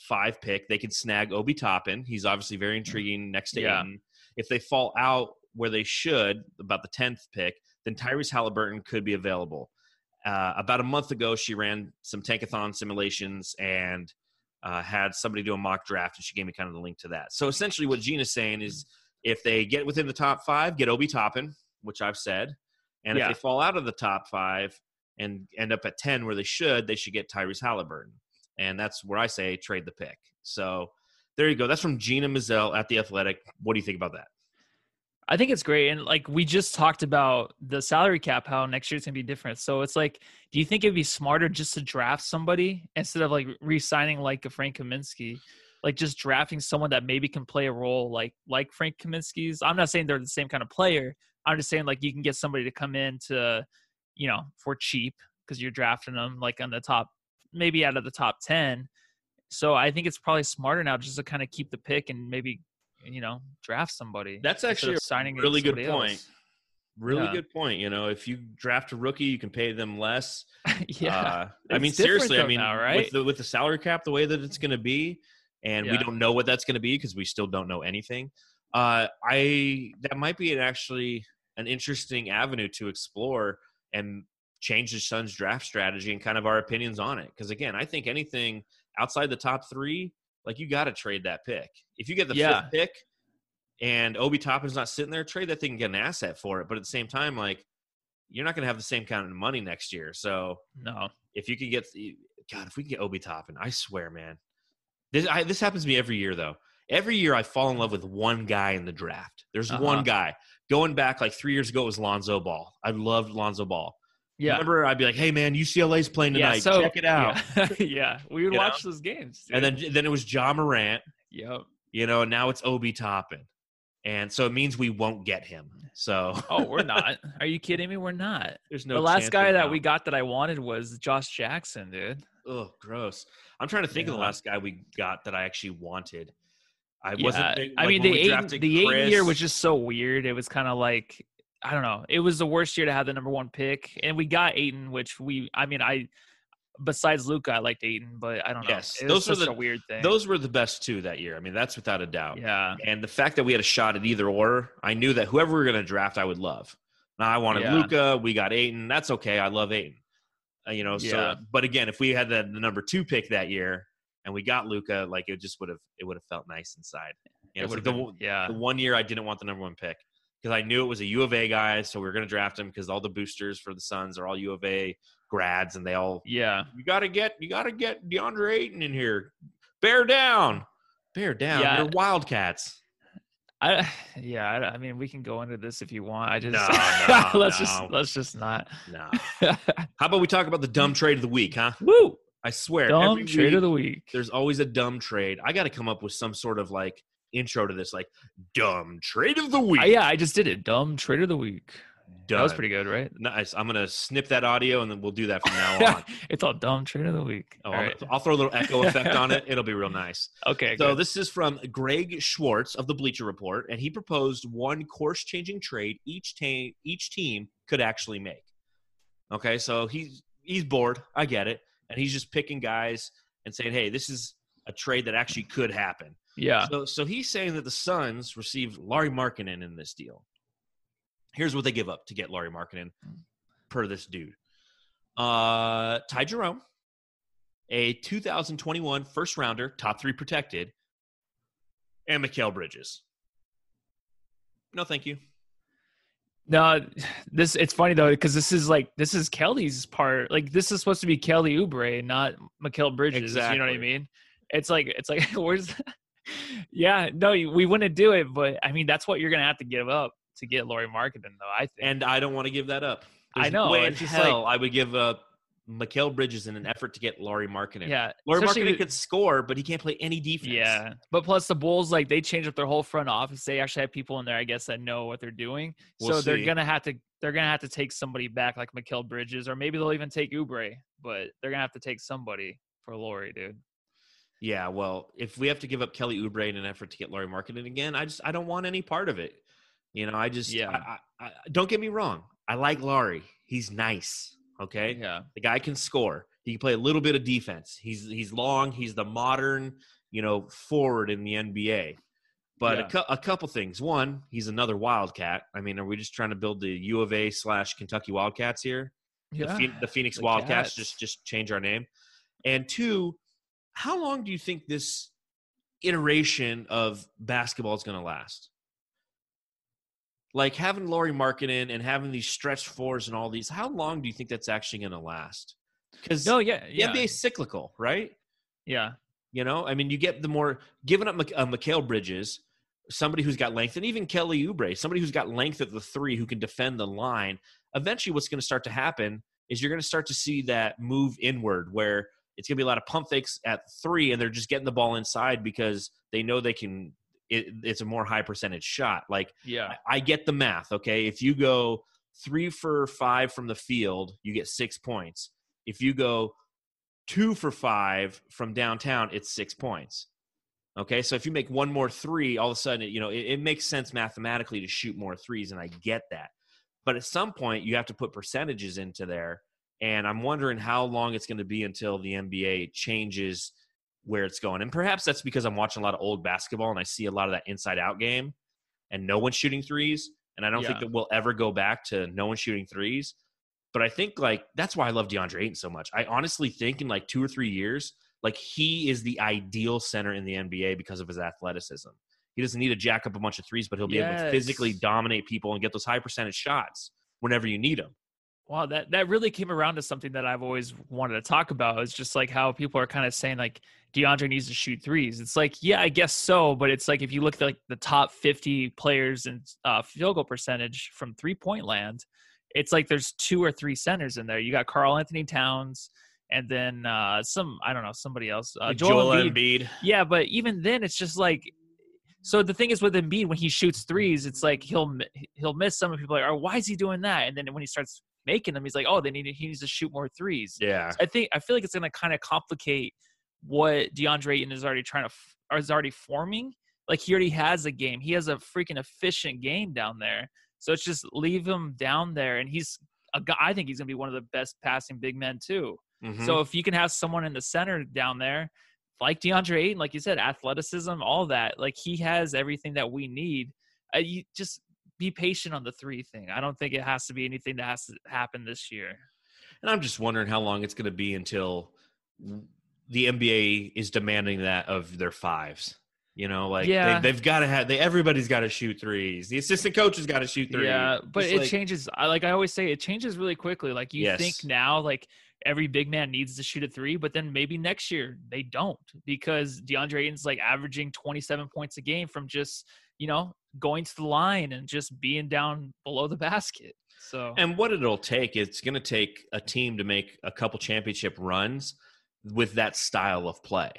[SPEAKER 1] five pick, they can snag Obi Toppin. He's obviously very intriguing next to
[SPEAKER 2] Yeah.
[SPEAKER 1] Ayton. If they fall out where they should, about the tenth pick, then Tyrese Halliburton could be available. Uh, about a month ago, she ran some tankathon simulations and uh, had somebody do a mock draft, and she gave me kind of the link to that. So essentially, what Gina's saying is, if they get within the top five, get Obi Toppin, which I've said, and
[SPEAKER 2] Yeah.
[SPEAKER 1] if they fall out of the top five and end up at ten where they should, they should get Tyrese Halliburton, and that's where I say trade the pick. So there you go. That's from Gina Mizell at the Athletic. What do you think about that?
[SPEAKER 2] I think it's great. And like we just talked about the salary cap, how next year's gonna be different. So it's like, do you think it'd be smarter just to draft somebody instead of like re-signing like a Frank Kaminsky? Like just drafting someone that maybe can play a role like like Frank Kaminsky's. I'm not saying they're the same kind of player. I'm just saying like you can get somebody to come in to, you know, for cheap because you're drafting them like on the top, maybe out of the top ten. So I think it's probably smarter now just to kind of keep the pick and maybe, you know, draft somebody.
[SPEAKER 1] That's actually a
[SPEAKER 2] signing
[SPEAKER 1] really good point.
[SPEAKER 2] else.
[SPEAKER 1] Really
[SPEAKER 2] Yeah.
[SPEAKER 1] good point. You know, if you draft a rookie, you can pay them less. (laughs)
[SPEAKER 2] yeah.
[SPEAKER 1] Uh, I mean, seriously, I mean,
[SPEAKER 2] now, right?
[SPEAKER 1] with the with the salary cap, the way that it's going to be, and we don't know what that's going to be because we still don't know anything. Uh, I that might be an actually an interesting avenue to explore and change the Suns draft strategy and kind of our opinions on it. Because again, I think anything outside the top three, like you got to trade that pick. If you get the
[SPEAKER 2] Yeah.
[SPEAKER 1] fifth pick and Obi Toppin's not sitting there, trade that thing and get an asset for it. But at the same time, like you're not going to have the same kind of money next year. So
[SPEAKER 2] no.
[SPEAKER 1] if you can get God, if we could get Obi Toppin, I swear, man. This I, this happens to me every year though. Every year I fall in love with one guy in the draft. There's
[SPEAKER 2] Uh-huh.
[SPEAKER 1] one guy. Going back like three years ago, it was Lonzo Ball. I loved Lonzo Ball.
[SPEAKER 2] Yeah.
[SPEAKER 1] Remember, I'd be like, "Hey, man, UCLA's playing
[SPEAKER 2] yeah,
[SPEAKER 1] tonight.
[SPEAKER 2] so,
[SPEAKER 1] Check it out."
[SPEAKER 2] Yeah. (laughs) yeah. We would
[SPEAKER 1] You
[SPEAKER 2] watch those games.
[SPEAKER 1] And then then it was Ja Morant.
[SPEAKER 2] Yep.
[SPEAKER 1] You know, and now it's Obi Toppin, and so it means we won't get him. So
[SPEAKER 2] Oh, we're (laughs) not. Are you kidding me? We're not.
[SPEAKER 1] there's no.
[SPEAKER 2] the last guy that
[SPEAKER 1] now.
[SPEAKER 2] we got that I wanted was Josh Jackson, dude.
[SPEAKER 1] Oh, gross. I'm trying to think of the last guy we got that I actually wanted. I
[SPEAKER 2] Yeah.
[SPEAKER 1] wasn't. big-
[SPEAKER 2] I mean, the eight, the eight year was just so weird. It was kind of like I don't know. It was the worst year to have the number one pick, and we got Ayton, which we. I mean, I besides Luka, I liked Ayton, but I don't know.
[SPEAKER 1] Yes, those were the-
[SPEAKER 2] a weird thing.
[SPEAKER 1] Those were the best two that year. I mean, that's without a doubt.
[SPEAKER 2] yeah,
[SPEAKER 1] And the fact that we had a shot at either or, I knew that whoever we were going to draft, I would love. Now I wanted
[SPEAKER 2] Yeah.
[SPEAKER 1] Luka. We got Ayton. That's okay. I love Ayton. Uh, you know. So,
[SPEAKER 2] Yeah.
[SPEAKER 1] but again, if we had the, the number two pick that year and we got Luka, like it just would have it would have felt nice inside. You know,
[SPEAKER 2] it
[SPEAKER 1] it's like
[SPEAKER 2] have
[SPEAKER 1] the.
[SPEAKER 2] Yeah,
[SPEAKER 1] the one year I didn't want the number one pick because I knew it was a U of A guy, so we were going to draft him because all the boosters for the Suns are all U of A grads, and they all
[SPEAKER 2] yeah.
[SPEAKER 1] you got to get you got to get DeAndre Ayton in here. Bear down, bear down.
[SPEAKER 2] Yeah.
[SPEAKER 1] You're Wildcats.
[SPEAKER 2] I (sighs) yeah. I, I mean, we can go into this if you want. I just
[SPEAKER 1] No, (laughs) no,
[SPEAKER 2] let's just let's just not.
[SPEAKER 1] No. (laughs) How about we talk about the dumb trade of the week, huh?
[SPEAKER 2] Woo!
[SPEAKER 1] I swear,
[SPEAKER 2] Dumb
[SPEAKER 1] every
[SPEAKER 2] trade
[SPEAKER 1] week,
[SPEAKER 2] of the week.
[SPEAKER 1] there's always a dumb trade. I got to come up with some sort of like intro to this, like dumb trade of the week.
[SPEAKER 2] Uh, yeah, I just did it. Dumb trade of the week. That was pretty good, right?
[SPEAKER 1] nice. I'm gonna snip that audio and then we'll do that from now (laughs) on.
[SPEAKER 2] it's all dumb trade of the week.
[SPEAKER 1] Oh, I'll,
[SPEAKER 2] right.
[SPEAKER 1] I'll throw a little echo (laughs) effect on it. It'll be real nice.
[SPEAKER 2] Okay.
[SPEAKER 1] So
[SPEAKER 2] good.
[SPEAKER 1] this is from Greg Swartz of the Bleacher Report, and he proposed one course-changing trade each team each team could actually make. Okay, so he's he's bored. I get it, and he's just picking guys and saying, "Hey, this is a trade that actually could happen."
[SPEAKER 2] yeah.
[SPEAKER 1] So so he's saying that the Suns received Lauri Markkanen in this deal. Here's what they give up to get Lauri Markkanen, per this dude: uh, Ty Jerome, a 2021 first rounder, top three protected, and Mikal Bridges. No, thank you.
[SPEAKER 2] No, this it's funny though because this is like this is Kelly's part. Like this is supposed to be Kelly Oubre, not Mikal Bridges.
[SPEAKER 1] Exactly.
[SPEAKER 2] You know what I mean? It's like it's like (laughs) where's (laughs) yeah no we wouldn't do it, but I mean that's what you're gonna have to give up to get Lauri Markkanen though. I think.
[SPEAKER 1] And I don't want to give that up.
[SPEAKER 2] I know,
[SPEAKER 1] no way in hell I would give up Mikal Bridges in an effort to get Lauri Markkanen.
[SPEAKER 2] yeah,
[SPEAKER 1] Lauri
[SPEAKER 2] Markkanen
[SPEAKER 1] could score, but he can't play any defense.
[SPEAKER 2] Yeah, but plus the Bulls, like they changed up their whole front office. They actually have people in there, I guess, that know what they're doing.
[SPEAKER 1] We'll
[SPEAKER 2] so they're gonna have to they're gonna have to take somebody back like Mikal Bridges, or maybe they'll even take Oubre. But they're gonna have to take somebody for Lauri, dude.
[SPEAKER 1] Yeah, well, if we have to give up Kelly Oubre in an effort to get Lauri Markkanen again, I just I don't want any part of it. You know, I just
[SPEAKER 2] Yeah.
[SPEAKER 1] I, I, I, don't get me wrong. I like Lauri. He's nice. Okay,
[SPEAKER 2] Yeah,
[SPEAKER 1] the guy can score. He can play a little bit of defense. He's he's long. He's the modern you know forward in the NBA. But
[SPEAKER 2] Yeah.
[SPEAKER 1] a, cou- a couple things. One, he's another Wildcat. I mean, are we just trying to build the U of A slash Kentucky Wildcats here? the,
[SPEAKER 2] yeah.
[SPEAKER 1] The Phoenix
[SPEAKER 2] the
[SPEAKER 1] Wildcats
[SPEAKER 2] Cats.
[SPEAKER 1] just just change our name. And two, how long do you think this iteration of basketball is going to last? Like having Lauri Markkanen and having these stretch fours and all these, how long do you think that's actually going to last? Because
[SPEAKER 2] No, yeah,
[SPEAKER 1] the
[SPEAKER 2] yeah,
[SPEAKER 1] NBA is cyclical, right?
[SPEAKER 2] yeah,
[SPEAKER 1] You know, I mean, you get the more giving up uh, Mikal Bridges, somebody who's got length, and even Kelly Oubre, somebody who's got length at the three who can defend the line. Eventually, what's going to start to happen is you're going to start to see that move inward where it's going to be a lot of pump fakes at three, and they're just getting the ball inside because they know they can. It, it's a more high percentage shot. Like
[SPEAKER 2] yeah,
[SPEAKER 1] I- get the math. Okay, if you go three for five from the field, you get six points. If you go two for five from downtown, it's six points. Okay, so if you make one more three, all of a sudden, it, you know, it, it makes sense mathematically to shoot more threes, and I get that. But at some point, you have to put percentages into there, and I'm wondering how long it's going to be until the NBA changes where it's going. And perhaps that's because I'm watching a lot of old basketball, and I see a lot of that inside-out game, and no one's shooting threes, and I don't think that we'll ever go back to no one shooting threes. But I think like that's why I love DeAndre Ayton so much. I honestly think in like two or three years, like he is the ideal center in the NBA because of his athleticism. He doesn't need to jack up a bunch of threes, but he'll be able to physically dominate people and get those high percentage shots whenever you need them.
[SPEAKER 2] Wow, that that really came around to something that I've always wanted to talk about. It's just like how people are kind of saying like DeAndre needs to shoot threes. It's like, yeah, I guess so, but it's like if you look at like the top 50 players in uh, field goal percentage from three point land, it's like there's two or three centers in there. You got Karl-Anthony Towns, and then uh, some I don't know somebody else. Uh, Joel, Embiid.
[SPEAKER 1] Embiid.
[SPEAKER 2] Yeah, but even then, it's just like. So the thing is with Embiid, when he shoots threes, it's like he'll he'll miss some. And people are like, "Oh, why is he doing that?" And then when he starts making them, he's like, "Oh, they need he needs to shoot more threes.
[SPEAKER 1] Yeah.
[SPEAKER 2] I think I feel like it's going to kind of complicate what DeAndre Ayton is already trying to or is already forming. Like he already has a game. He has a freaking efficient game down there. So it's just leave him down there, and he's a guy. I think he's going to be one of the best passing big men too.
[SPEAKER 1] Mhm.
[SPEAKER 2] So if you can have someone in the center down there, like DeAndre Ayton, like you said, athleticism, all that, like he has everything that we need. Uh, you just be patient on the three thing. I don't think it has to be anything that has to happen this year.
[SPEAKER 1] And I'm just wondering how long it's going to be until the NBA is demanding that of their fives. You know, like
[SPEAKER 2] Yeah.
[SPEAKER 1] they, they've got to have. They everybody's got to shoot threes. The assistant coach has got to shoot threes.
[SPEAKER 2] Yeah, but
[SPEAKER 1] Just
[SPEAKER 2] it
[SPEAKER 1] like-
[SPEAKER 2] changes. I like I always say, it changes really quickly. Like you think now, like every big man needs to shoot a three, but then maybe next year they don't because DeAndre Ayton's like averaging 27 points a game from just you know going to the line and just being down below the basket. So
[SPEAKER 1] And what it'll take, it's going to take a team to make a couple championship runs with that style of play.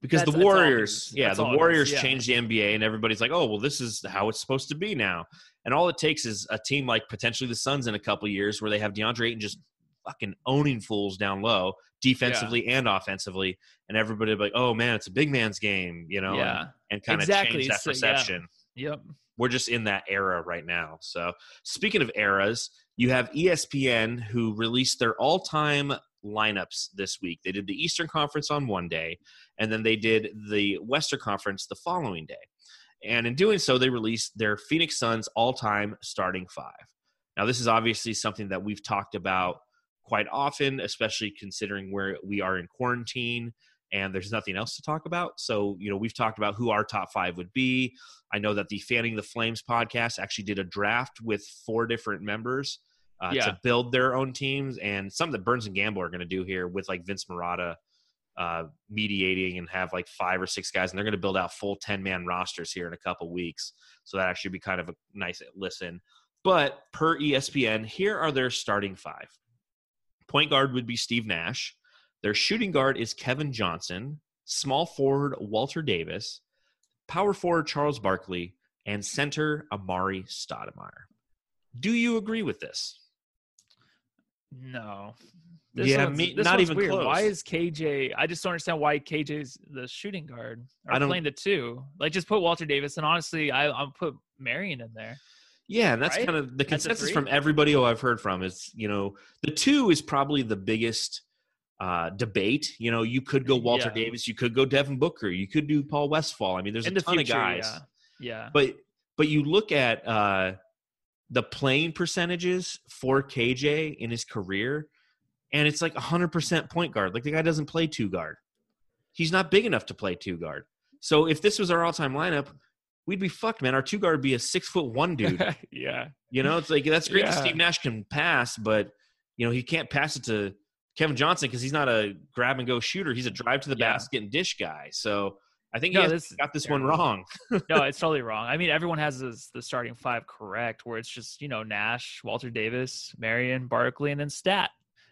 [SPEAKER 1] Because
[SPEAKER 2] That's-
[SPEAKER 1] the Warriors, yeah, the
[SPEAKER 2] all it is,
[SPEAKER 1] Warriors
[SPEAKER 2] yeah.
[SPEAKER 1] changed the NBA, and everybody's like, "Oh, well, this is how it's supposed to be now." And all it takes is a team like potentially the Suns in a couple years, where they have DeAndre Ayton just fucking owning fools down low, defensively and offensively, and everybody like, "Oh man, it's a big man's game," you know,
[SPEAKER 2] yeah,
[SPEAKER 1] and, and kind of
[SPEAKER 2] Exactly.
[SPEAKER 1] change that
[SPEAKER 2] So, yeah. Yep.
[SPEAKER 1] we're just in that era right now. So, speaking of eras, you have ESPN who released their all time lineups this week. They did the Eastern Conference on one day, and then they did the Western Conference the following day. And in doing so, they released their Phoenix Suns all time starting five. Now, this is obviously something that we've talked about quite often, especially considering where we are in quarantine and there's nothing else to talk about. So, you know, we've talked about who our top five would be. I know that the Fanning the Flames podcast actually did a draft with four different members uh,
[SPEAKER 2] Yeah.
[SPEAKER 1] to build their own teams, and some that Burns and Gambo are going to do here with like Vince Marotta uh, mediating and have like five or six guys, and they're going to build out full 10 man rosters here in a couple weeks. So that actually be kind of a nice listen. But per ESPN, here are their starting five. Point guard would be Steve Nash. Their shooting guard is Kevin Johnson. Small forward Walter Davis. Power forward Charles Barkley. And center Amar'e Stoudemire. Do you agree with this?
[SPEAKER 2] No.
[SPEAKER 1] Yeah,
[SPEAKER 2] one's-
[SPEAKER 1] me-
[SPEAKER 2] this
[SPEAKER 1] not even
[SPEAKER 2] weird.
[SPEAKER 1] close.
[SPEAKER 2] Why is KJ? I just don't understand why KJ's the shooting guard.
[SPEAKER 1] I don't-
[SPEAKER 2] playing the two. Like, just put Walter Davis, and honestly, I I'll put Marion in there.
[SPEAKER 1] Yeah, and that's
[SPEAKER 2] Right?
[SPEAKER 1] kind of the consensus from everybody who I've heard from is, you know, the two is probably the biggest uh, debate. You know, you could go Walter
[SPEAKER 2] Yeah.
[SPEAKER 1] Davis, you could go Devin Booker, you could do Paul Westphal. I mean, there's
[SPEAKER 2] in
[SPEAKER 1] a
[SPEAKER 2] the
[SPEAKER 1] ton
[SPEAKER 2] future,
[SPEAKER 1] of guys.
[SPEAKER 2] yeah, yeah.
[SPEAKER 1] But but you look at uh, the playing percentages for KJ in his career, and it's like 100% point guard. Like the guy doesn't play two guard. He's not big enough to play two guard. So if this was our all time lineup, we'd be fucked, man. Our two guard would be a six foot one dude. (laughs)
[SPEAKER 2] yeah,
[SPEAKER 1] You know, it's like that's great that Steve Nash can pass, but you know he can't pass it to Kevin Johnson because he's not a grab and go shooter. He's a drive to the
[SPEAKER 2] Yeah.
[SPEAKER 1] basket and dish guy. So I think
[SPEAKER 2] No,
[SPEAKER 1] he has
[SPEAKER 2] this-
[SPEAKER 1] got this one wrong. (laughs)
[SPEAKER 2] no, it's totally wrong. I mean, everyone has this, the starting five correct, where it's just you know Nash, Walter Davis, Marion, Barkley, and then Stat.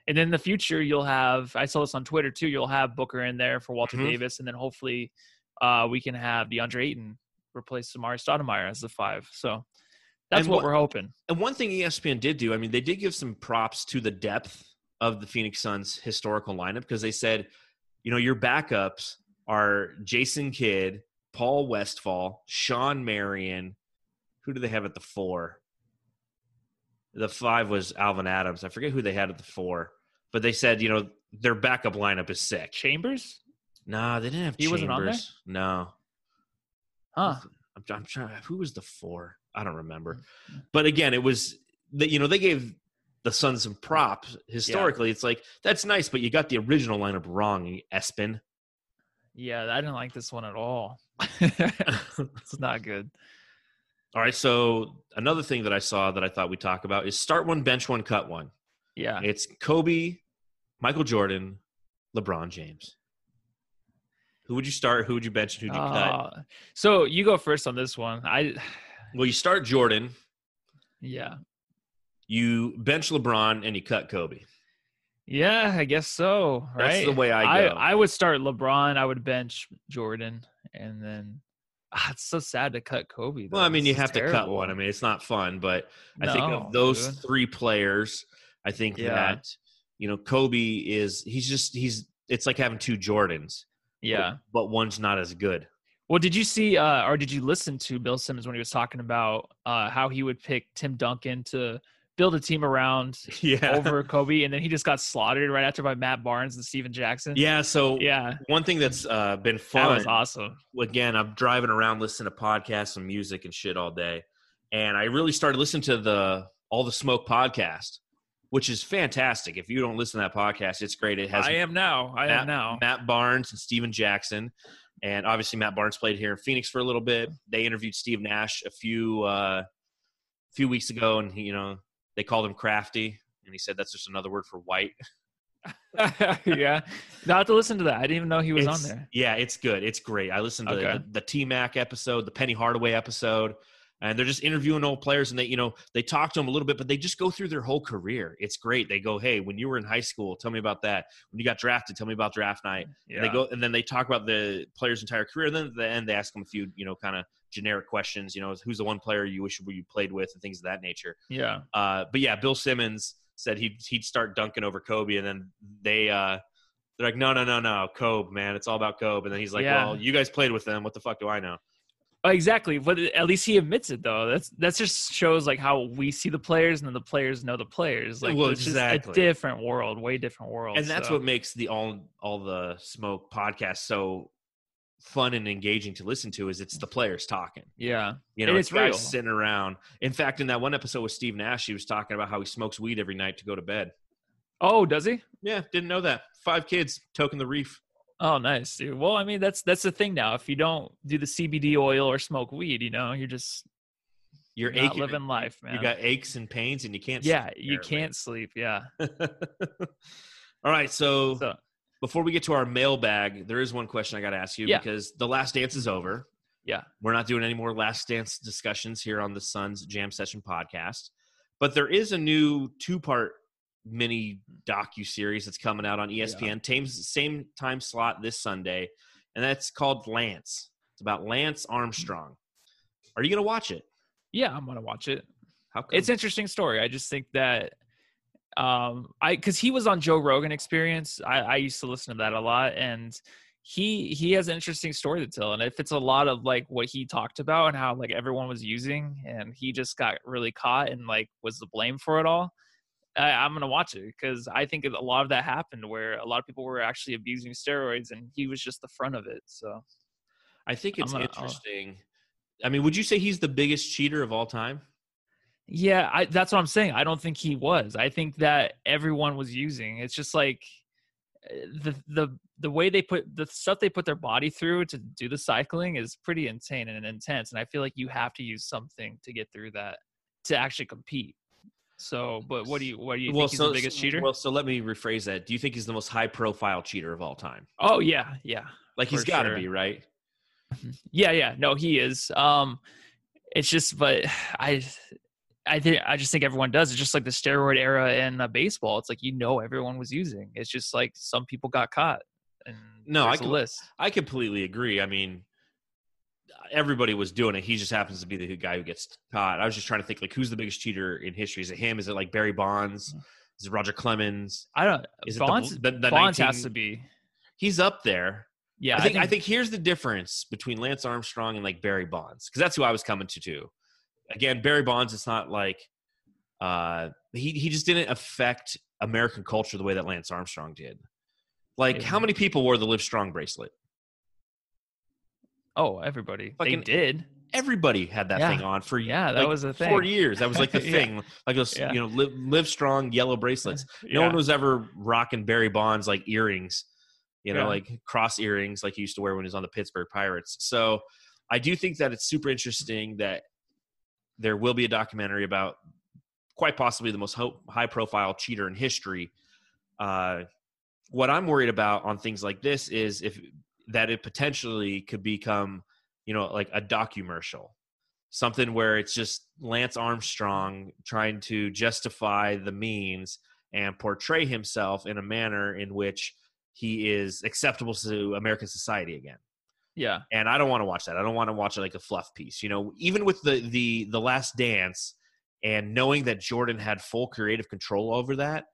[SPEAKER 2] And then in the future, you'll have I saw this on Twitter too. You'll have Booker in there for Walter
[SPEAKER 1] Mhm.
[SPEAKER 2] Davis, and then hopefully uh, we can have DeAndre Ayton replace Samari Stoudemire as the five. So that's what,
[SPEAKER 1] what-
[SPEAKER 2] we're hoping.
[SPEAKER 1] And one thing ESPN did do, I mean, they did give some props to the depth of the Phoenix Suns historical lineup because they said, you know, your backups are Jason Kidd, Paul Westphal, Shawn Marion. Who do they have at the four? The five was Alvin Adams. I forget who they had at the four, but they said, you know, their backup lineup is sick.
[SPEAKER 2] Chambers,
[SPEAKER 1] Nah, they didn't have
[SPEAKER 2] He wasn't on there?
[SPEAKER 1] Chambers. No.
[SPEAKER 2] huh?
[SPEAKER 1] I'm, I'm trying. Who was the four? I don't remember.
[SPEAKER 2] Mm-hmm.
[SPEAKER 1] But again, it was that you know they gave the Suns some props historically. It's like that's nice, but you got the original lineup wrong, Espen.
[SPEAKER 2] Yeah, I didn't like this one at all. (laughs) it's not good. (laughs)
[SPEAKER 1] All right. So another thing that I saw that I thought we'd talk about is start one, bench one, cut one.
[SPEAKER 2] Yeah,
[SPEAKER 1] It's Kobe, Michael Jordan, LeBron James. Who would you start? Who would you bench? Who'd you cut?
[SPEAKER 2] Uh, so you go first on this one. I (sighs)
[SPEAKER 1] Well, you start Jordan,
[SPEAKER 2] yeah.
[SPEAKER 1] You bench LeBron, and you cut Kobe.
[SPEAKER 2] Yeah, I guess so. Right.
[SPEAKER 1] That's the way I go.
[SPEAKER 2] I, would start LeBron. I would bench Jordan, and then ah, it's so sad to cut Kobe.
[SPEAKER 1] Well. I mean,
[SPEAKER 2] This
[SPEAKER 1] you have to cut one. I mean, it's not fun, but I think of those
[SPEAKER 2] dude.
[SPEAKER 1] three players, I think
[SPEAKER 2] Yeah.
[SPEAKER 1] that you know Kobe is he's just he's it's like having two Jordans. but-
[SPEAKER 2] Yeah.
[SPEAKER 1] but, one's not as good.
[SPEAKER 2] Well, did you see uh, or did you listen to Bill Simmons when he was talking about uh, how he would pick Tim Duncan to build a team around (laughs)
[SPEAKER 1] Yeah.
[SPEAKER 2] over Kobe, and then he just got slaughtered right after by Matt Barnes and Stephen Jackson?
[SPEAKER 1] yeah. So
[SPEAKER 2] Yeah,
[SPEAKER 1] one thing that's uh, been
[SPEAKER 2] that
[SPEAKER 1] fun.
[SPEAKER 2] was awesome.
[SPEAKER 1] Again, I'm driving around listening to podcasts and music and shit all day, and I really started listening to the All the Smoke podcast, which is fantastic. If you don't listen to that podcast, it's great. It has
[SPEAKER 2] I am now. I
[SPEAKER 1] Matt,
[SPEAKER 2] am now.
[SPEAKER 1] Matt Barnes and Stephen Jackson. And obviously Matt Barnes played here in Phoenix for a little bit. They interviewed Steve Nash a few uh few weeks ago and he, you know, they called him crafty and he said that's just another word for white. (laughs)
[SPEAKER 2] yeah, not have to listen to that. I didn't even know he was on there.
[SPEAKER 1] Yeah, it's good. It's great. I listened to
[SPEAKER 2] Okay.
[SPEAKER 1] the, the T Mac episode, the Penny Hardaway episode, and they're just interviewing old players and they, you know, they talk to them a little bit, but they just go through their whole career. It's great. They go, Hey, when you were in high school, tell me about that. When you got drafted, tell me about draft night.
[SPEAKER 2] Yeah.
[SPEAKER 1] And they go and then they talk about the player's entire career. And then at the end, they ask them a few, you know, kind of generic questions. You know, who's the one player you wish you played with, and things of that nature.
[SPEAKER 2] yeah.
[SPEAKER 1] Uh, but yeah, Bill Simmons said he'd he'd start Duncan over Kobe, and then they uh, they're like, no, no, no, no, Kobe, man, it's all about Kobe. And then he's like,
[SPEAKER 2] Yeah.
[SPEAKER 1] well, you guys played with them. What the fuck do I know?
[SPEAKER 2] Oh, exactly. But at least he admits it, though. That's that's just shows like how we see the players, and then the players know the players. Like,
[SPEAKER 1] Well,
[SPEAKER 2] it's just
[SPEAKER 1] exactly.
[SPEAKER 2] a different world, way different world.
[SPEAKER 1] And that's
[SPEAKER 2] so.
[SPEAKER 1] what makes the all all the smoke podcast so fun and engaging to listen to. Is it's the players talking.
[SPEAKER 2] Yeah,
[SPEAKER 1] You know,
[SPEAKER 2] And
[SPEAKER 1] it's,
[SPEAKER 2] it's
[SPEAKER 1] guys sitting around. In fact, in that one episode with Steve Nash, he was talking about how he smokes weed every night to go to bed.
[SPEAKER 2] Oh, does he?
[SPEAKER 1] Yeah, didn't know that. Five kids toking the reef.
[SPEAKER 2] Oh, nice, dude. Well, I mean, that's that's the thing now. If you don't do the CBD oil or smoke weed, you know, you're just
[SPEAKER 1] You're
[SPEAKER 2] not
[SPEAKER 1] aching.
[SPEAKER 2] living life, man.
[SPEAKER 1] You got aches and pains, and you can't.
[SPEAKER 2] yeah,
[SPEAKER 1] sleep,
[SPEAKER 2] you
[SPEAKER 1] apparently.
[SPEAKER 2] can't sleep. Yeah. (laughs)
[SPEAKER 1] All right, so,
[SPEAKER 2] So
[SPEAKER 1] before we get to our mailbag, there is one question I got to ask you
[SPEAKER 2] Yeah.
[SPEAKER 1] because the last dance is over.
[SPEAKER 2] Yeah.
[SPEAKER 1] We're not doing any more last dance discussions here on the Suns Jam Session podcast, but there is a new two-part mini docu series that's coming out on ESPN, same same time slot this Sunday, and that's called Lance. It's about Lance Armstrong. Are you going to watch it?
[SPEAKER 2] yeah, I'm gonna watch it. It's an interesting story. I just think that um I because he was on Joe Rogan Experience. I, I used to listen to that a lot, and he he has an interesting story to tell. And if it's a lot of like what he talked about and how like everyone was using, and he just got really caught and like was the blame for it all. I, I'm gonna watch it because I think a lot of that happened where a lot of people were actually abusing steroids, and he was just the front of it. So
[SPEAKER 1] I think it's
[SPEAKER 2] gonna- I'll-
[SPEAKER 1] interesting. I mean, would you say he's the biggest cheater of all time?
[SPEAKER 2] Yeah, I, that's what I'm saying. I don't think he was. I think that everyone was using. It's just like uh, the the the way they put the stuff they put their body through to do the cycling is pretty insane and intense. And I feel like you have to use something to get through that to actually compete. So, but what do you what do you think he's the biggest cheater?
[SPEAKER 1] Well, so let me rephrase that. Do you think he's the most high-profile cheater of all time?
[SPEAKER 2] oh yeah, yeah.
[SPEAKER 1] Like he's got to
[SPEAKER 2] sure.
[SPEAKER 1] be, right? (laughs)
[SPEAKER 2] Yeah, yeah. No, he is. Um it's just but (sighs) I I think I just think everyone does. It's just like the steroid era in uh, baseball. It's like you know everyone was using. It's just like some people got caught. And
[SPEAKER 1] No, I can-
[SPEAKER 2] list.
[SPEAKER 1] I completely agree. I mean, everybody was doing it. He just happens to be the guy who gets caught. I was just trying to think like who's the biggest cheater in history? Is it him? Is it like Barry Bonds? Is it Roger Clemens?
[SPEAKER 2] I don't.
[SPEAKER 1] Is it the
[SPEAKER 2] Bonds.
[SPEAKER 1] the- the
[SPEAKER 2] Bonds
[SPEAKER 1] 19
[SPEAKER 2] has to be.
[SPEAKER 1] He's up there.
[SPEAKER 2] Yeah,
[SPEAKER 1] I think, I think here's the difference between Lance Armstrong and like Barry Bonds because that's who I was coming to too. Again, Barry Bonds, it's not like uh, he he just didn't affect American culture the way that Lance Armstrong did. Like,
[SPEAKER 2] Yeah.
[SPEAKER 1] how many people wore the Live Strong bracelet?
[SPEAKER 2] Oh, everybody.
[SPEAKER 1] Fucking-
[SPEAKER 2] they did.
[SPEAKER 1] Everybody had that
[SPEAKER 2] Yeah.
[SPEAKER 1] thing on for
[SPEAKER 2] Yeah, that
[SPEAKER 1] like,
[SPEAKER 2] was a
[SPEAKER 1] four
[SPEAKER 2] thing.
[SPEAKER 1] years. That was like the (laughs)
[SPEAKER 2] Yeah.
[SPEAKER 1] thing, like those
[SPEAKER 2] Yeah.
[SPEAKER 1] you know live, live Strong yellow bracelets. No
[SPEAKER 2] yeah.
[SPEAKER 1] one was ever rocking Barry Bonds like earrings, you know,
[SPEAKER 2] Yeah.
[SPEAKER 1] like cross earrings like he used to wear when he was on the Pittsburgh Pirates. So I do think that it's super interesting that there will be a documentary about quite possibly the most ho- high profile cheater in history. Uh, what I'm worried about on things like this is if that it potentially could become, you know, like a documercial, something where it's just Lance Armstrong trying to justify the means and portray himself in a manner in which he is acceptable to American society again.
[SPEAKER 2] Yeah.
[SPEAKER 1] And I don't want to watch that. I don't want to watch it like a fluff piece. You know, even with the the the last dance and knowing that Jordan had full creative control over that,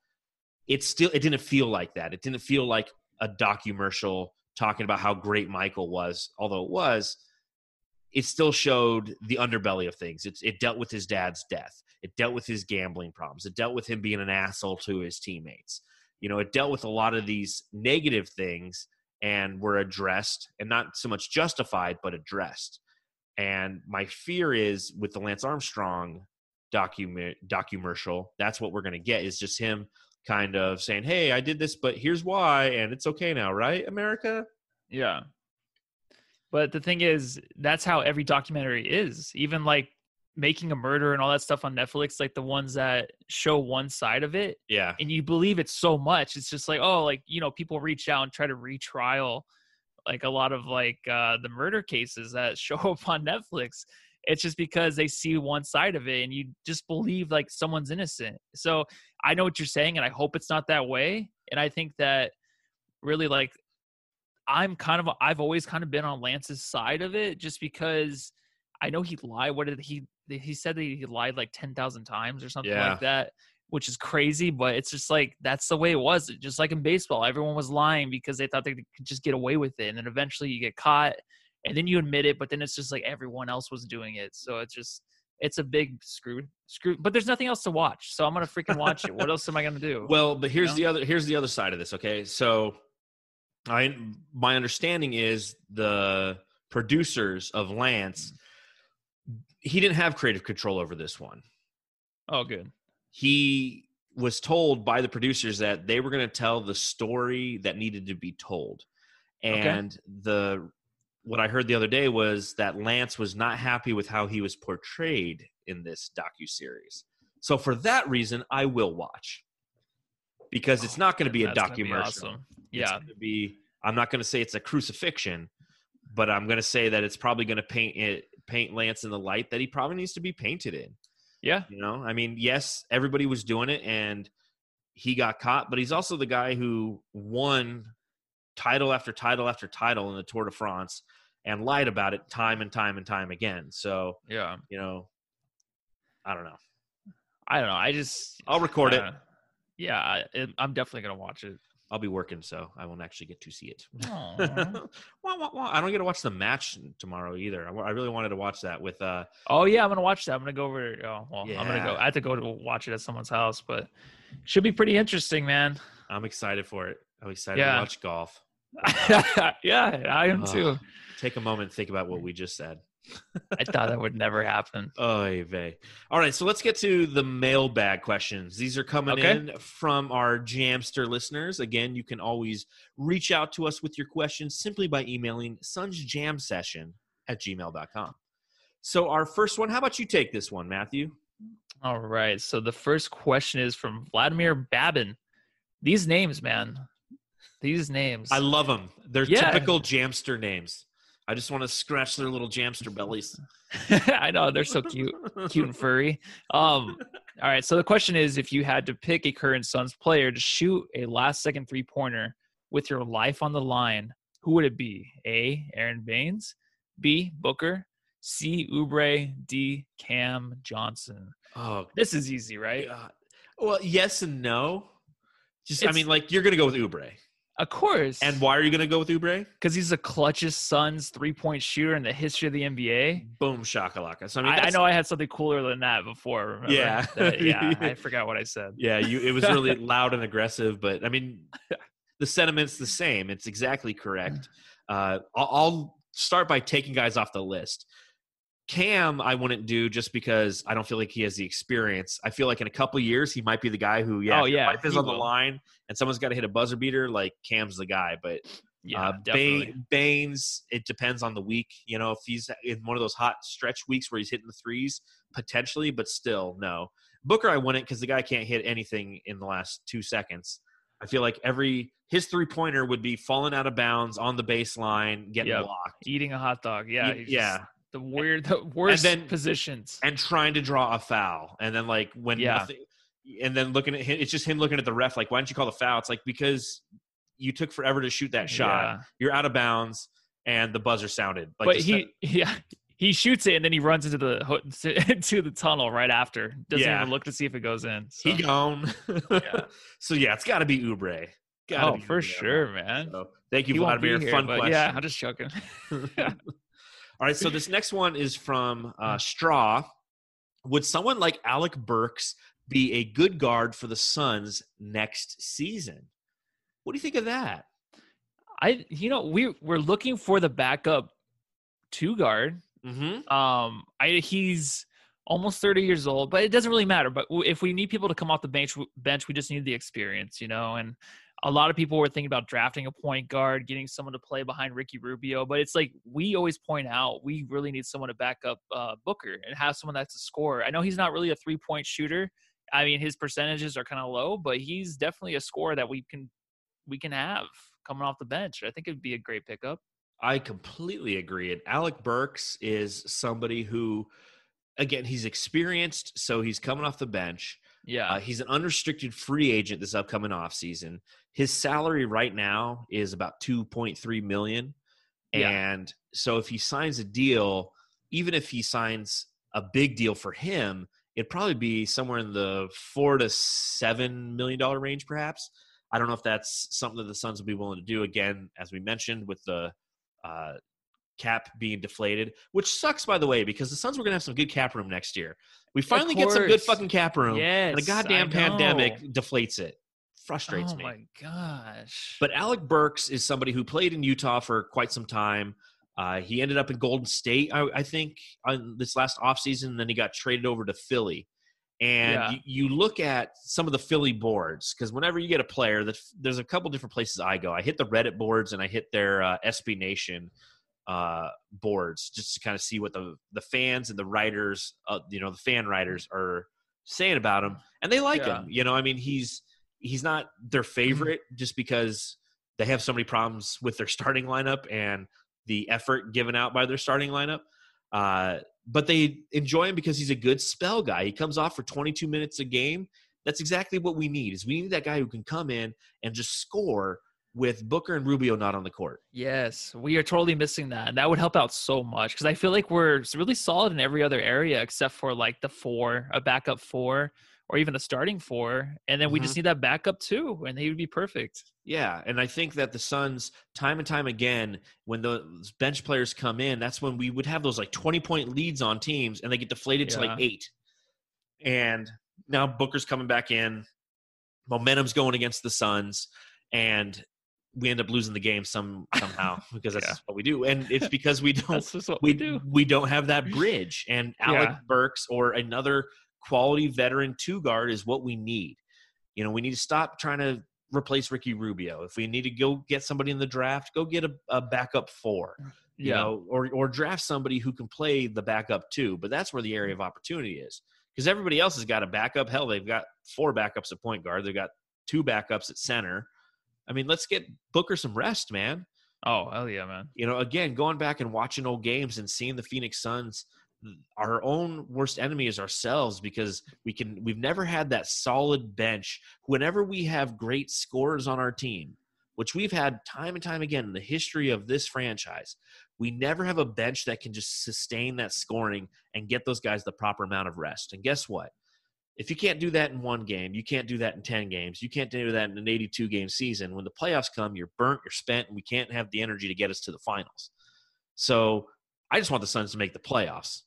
[SPEAKER 1] it still it didn't feel like that. It didn't feel like a documercial talking about how great Michael was, although it was. It still showed the underbelly of things. It's, it dealt with his dad's death. It dealt with his gambling problems. It dealt with him being an asshole to his teammates. You know, it dealt with a lot of these negative things and were addressed and not so much justified, but addressed. And my fear is with the Lance Armstrong document documercial, that's what we're going to get is just him kind of saying, "Hey, I did this, but here's why, and it's okay now, right, America?"
[SPEAKER 2] Yeah. But the thing is, that's how every documentary is. Even like making a murder and all that stuff on Netflix, like the ones that show one side of it,
[SPEAKER 1] Yeah,
[SPEAKER 2] and you believe it so much. It's just like, oh, like, you know, people reach out and try to retrial like a lot of like uh the murder cases that (laughs) show up on Netflix. It's just because they see one side of it and you just believe like someone's innocent. So I know what you're saying and I hope it's not that way. And I think that really like I'm kind of I've always kind of been on Lance's side of it just because I know he lied. What did he he said that he lied like 10,000 times or something
[SPEAKER 1] Yeah.
[SPEAKER 2] like that, which is crazy, but it's just like that's the way it was. Just like in baseball, everyone was lying because they thought they could just get away with it and then eventually you get caught and then you admit it, but then it's just like everyone else was doing it. So it's just it's a big screw screw but there's nothing else to watch. So I'm going to freaking watch it. What else am I going to do?
[SPEAKER 1] Well, but here's
[SPEAKER 2] know?
[SPEAKER 1] the other here's the other side of this. Okay, so I my understanding is the producers of Lance he didn't have creative control over this one.
[SPEAKER 2] oh good.
[SPEAKER 1] He was told by the producers that they were going to tell the story that needed to be told. and the what I heard the other day was that Lance was not happy with how he was portrayed in this docu series. So for that reason, I will watch because it's not going to be a documentary.
[SPEAKER 2] awesome. Yeah.
[SPEAKER 1] be. I'm not going to say it's a crucifixion, but I'm going to say that it's probably going to paint it paint Lance in the light that he probably needs to be painted in.
[SPEAKER 2] Yeah.
[SPEAKER 1] You know, I mean, yes, everybody was doing it and he got caught, but he's also the guy who won title after title after title in the Tour de France and lied about it time and time and time again. So,
[SPEAKER 2] Yeah.
[SPEAKER 1] you know, I don't know.
[SPEAKER 2] I don't know. I just
[SPEAKER 1] I'll record it.
[SPEAKER 2] uh, Yeah, I, I'm definitely gonna watch it.
[SPEAKER 1] I'll be working, so I won't actually get to see it. (laughs) Wah, wah, wah. I don't get to watch the match tomorrow either. I, I really wanted to watch that with uh
[SPEAKER 2] oh yeah, I'm gonna watch that. I'm gonna go over. Oh, well, I'm gonna go. I have to go to watch it at someone's house, but should be pretty interesting, man.
[SPEAKER 1] I'm excited for it. I'm excited
[SPEAKER 2] Yeah.
[SPEAKER 1] to watch golf. (laughs)
[SPEAKER 2] yeah, I am too.
[SPEAKER 1] Take a moment and think about what we just said.
[SPEAKER 2] I thought that would never happen. (laughs)
[SPEAKER 1] Oy vey. All right, so let's get to the mailbag questions. These are coming
[SPEAKER 2] Okay.
[SPEAKER 1] in from our Jamster listeners. Again, you can always reach out to us with your questions simply by emailing sunsjamsession at gmail.com. So, our first one, how about you take this one, Matthew?
[SPEAKER 2] All right. So the first question is from Vladimir Babin. These names, man. These names.
[SPEAKER 1] I love them. They're
[SPEAKER 2] Yeah.
[SPEAKER 1] typical Jamster names. I just want to scratch their little Jamster bellies. (laughs)
[SPEAKER 2] I know they're so cute, cute and furry. Um, all right. So the question is, if you had to pick a current Suns player to shoot a last-second three-pointer with your life on the line, who would it be? A. Aron Baynes. B. Booker. C. Oubre, D. Cam Johnson.
[SPEAKER 1] Oh,
[SPEAKER 2] This is easy, right?
[SPEAKER 1] God. Well, yes and no. Just, I mean, like, you're going to go with Oubre.
[SPEAKER 2] Of course.
[SPEAKER 1] And why are you going to go with Oubre?
[SPEAKER 2] because he's the clutchest Suns three-point shooter in the history of the NBA.
[SPEAKER 1] Boom, shakalaka. So, I mean,
[SPEAKER 2] I, I know I had something cooler than that before. remember?
[SPEAKER 1] Yeah.
[SPEAKER 2] That- (laughs) yeah. I forgot what I said.
[SPEAKER 1] Yeah, you. It was really (laughs) loud and aggressive, but I mean, (laughs) the sentiment's the same. It's exactly correct. Uh, I'll, I'll start by taking guys off the list. Cam, I wouldn't do just because I don't feel like he has the experience. I feel like in a couple years he might be the guy who, yeah,
[SPEAKER 2] Oh,
[SPEAKER 1] if
[SPEAKER 2] yeah,
[SPEAKER 1] life is on the line and someone's got to hit a buzzer beater. Like Cam's the guy, but
[SPEAKER 2] Yeah,
[SPEAKER 1] uh. Baynes, it depends on the week. You know, if he's in one of those hot stretch weeks where he's hitting the threes, potentially, but still, no. Booker, I wouldn't because the guy can't hit anything in the last two seconds. I feel like every his three pointer would be falling out of bounds on the baseline, getting
[SPEAKER 2] Yep.
[SPEAKER 1] blocked,
[SPEAKER 2] Eating a hot dog. Yeah.
[SPEAKER 1] Yeah,
[SPEAKER 2] just The weird, the worst
[SPEAKER 1] then-
[SPEAKER 2] positions.
[SPEAKER 1] and trying to draw a foul, and then like when
[SPEAKER 2] Yeah.
[SPEAKER 1] nothing, and then looking at him, it's just him looking at the ref like, why didn't you call the foul? It's like because you took forever to shoot that shot.
[SPEAKER 2] Yeah.
[SPEAKER 1] You're out of bounds, and the buzzer sounded. Like
[SPEAKER 2] but he, (laughs) yeah, he shoots it and then he runs into the (laughs) into the tunnel right after. Doesn't
[SPEAKER 1] Yeah.
[SPEAKER 2] even look to see if it goes in. So.
[SPEAKER 1] He gone.
[SPEAKER 2] Yeah. (laughs)
[SPEAKER 1] so yeah, it's got to be Oubre. Gotta
[SPEAKER 2] oh,
[SPEAKER 1] be
[SPEAKER 2] for
[SPEAKER 1] Oubre
[SPEAKER 2] sure, man.
[SPEAKER 1] So, thank you,
[SPEAKER 2] He
[SPEAKER 1] Vladimir.
[SPEAKER 2] here,
[SPEAKER 1] Fun question.
[SPEAKER 2] Yeah, I'm just joking.
[SPEAKER 1] All right, so this (laughs) next one is from uh, Straw. Would someone like Alec Burks be a good guard for the Suns next season? What do you think of that?
[SPEAKER 2] I, you know, we we're looking for the backup two guard.
[SPEAKER 1] Mm-hmm.
[SPEAKER 2] Um, I he's almost 30 years old, but it doesn't really matter. But if we need people to come off the bench, bench, we just need the experience, you know. And a lot of people were thinking about drafting a point guard, getting someone to play behind Ricky Rubio. But it's like we always point out, we really need someone to back up uh, Booker and have someone that's a scorer. I know he's not really a three point shooter. I mean, his percentages are kind of low, but he's definitely a scorer that we can we can have coming off the bench. I think it'd be a great pickup.
[SPEAKER 1] I completely agree. And Alec Burks is somebody who, again, he's experienced, so he's coming off the bench.
[SPEAKER 2] Yeah.
[SPEAKER 1] Uh, he's an unrestricted free agent this upcoming offseason. His salary right now is about 2.3 million.
[SPEAKER 2] Yeah.
[SPEAKER 1] And so if he signs a deal, even if he signs a big deal for him, it'd probably be somewhere in the four to seven million dollar range, perhaps. I don't know if that's something that the Suns will be willing to do. Again, as we mentioned, with the uh, cap being deflated, which sucks, by the way, because the Suns were going to have some good cap room next year. We finally get some good fucking cap room,
[SPEAKER 2] yes.
[SPEAKER 1] and the goddamn pandemic deflates it. Frustrates
[SPEAKER 2] oh
[SPEAKER 1] me.
[SPEAKER 2] my gosh.
[SPEAKER 1] But Alec Burks is somebody who played in Utah for quite some time. Uh, he ended up in Golden State, I, I think, on this last offseason, and then he got traded over to Philly. And
[SPEAKER 2] Yeah.
[SPEAKER 1] you, you look at some of the Philly boards because whenever you get a player, that there's a couple different places I go. I hit the Reddit boards and I hit their uh, SB Nation uh, boards just to kind of see what the the fans and the writers, uh, you know, the fan writers are saying about him, and they like
[SPEAKER 2] Yeah.
[SPEAKER 1] him. You know, I mean, he's he's not their favorite (clears throat) just because they have so many problems with their starting lineup and the effort given out by their starting lineup. Uh, but they enjoy him because he's a good spell guy. He comes off for 22 minutes a game. That's exactly what we need. Is we need that guy who can come in and just score with Booker and Rubio not on the court.
[SPEAKER 2] Yes, we are totally missing that. And that would help out so much because I feel like we're really solid in every other area except for like the four, a backup four, or even a starting four. And then we just mm-hmm. need that backup too, and he would be perfect.
[SPEAKER 1] Yeah, and I think that the Suns, time and time again, when those bench players come in, that's when we would have those like twenty point leads on teams, and they get deflated to like eight. And now Booker's coming back in, momentum's going against the Suns, and we end up losing the game some somehow (laughs) because that's
[SPEAKER 2] Yeah.
[SPEAKER 1] what we do, and it's because we don't
[SPEAKER 2] we,
[SPEAKER 1] we
[SPEAKER 2] do.
[SPEAKER 1] we don't have that bridge, and Alec
[SPEAKER 2] Yeah.
[SPEAKER 1] Burks or another quality veteran two guard is what we need. You know, we need to stop trying to replace Ricky Rubio. If we need to go get somebody in the draft, go get a, a backup four. You
[SPEAKER 2] Yeah.
[SPEAKER 1] know, or or draft somebody who can play the backup too. But that's where the area of opportunity is because everybody else has got a backup. Hell, they've got four backups at point guard. They've got two backups at center. I mean, let's get Booker some rest, man
[SPEAKER 2] Oh, hell yeah, man.
[SPEAKER 1] you know, again, going back and watching old games and seeing the Phoenix Suns, our own worst enemy is ourselves because we can we've never had that solid bench. Whenever we have great scorers on our team, which we've had time and time again in the history of this franchise, we never have a bench that can just sustain that scoring and get those guys the proper amount of rest. And guess what? If you can't do that in one game, you can't do that in 10 games. You can't do that in an 82 game season. When the playoffs come, you're burnt, you're spent, and we can't have the energy to get us to the finals. So I just want the Suns to make the playoffs.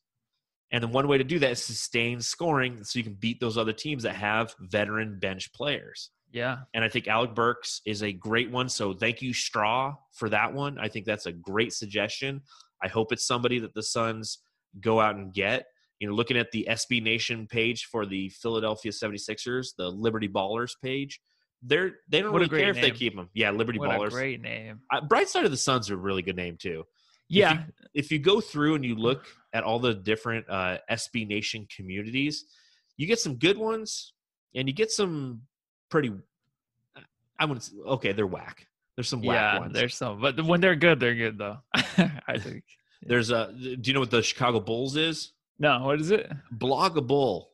[SPEAKER 1] And the one way to do that is sustain scoring so you can beat those other teams that have veteran bench players.
[SPEAKER 2] Yeah.
[SPEAKER 1] And I think Alec Burks is a great one. So thank you, Straw, for that one. I think that's a great suggestion. I hope it's somebody that the Suns go out and get. You know, looking at the SB Nation page for the Philadelphia 76ers, the Liberty Ballers page, they're they don't
[SPEAKER 2] What
[SPEAKER 1] really care
[SPEAKER 2] great
[SPEAKER 1] if they keep them. Yeah, Liberty
[SPEAKER 2] What
[SPEAKER 1] Ballers.
[SPEAKER 2] a great name.
[SPEAKER 1] Uh, Bright Side of the Suns are a really good name too
[SPEAKER 2] Yeah.
[SPEAKER 1] if you go through and you look at all the different uh, SB Nation communities, you get some good ones, and you get some pretty. I would say, okay, they're whack. There's some whack
[SPEAKER 2] Yeah.
[SPEAKER 1] ones.
[SPEAKER 2] There's some, but when they're good, they're good though. (laughs) I think.
[SPEAKER 1] There's a. Do you know what the Chicago Bulls is?
[SPEAKER 2] No, what is it?
[SPEAKER 1] Blog a bull.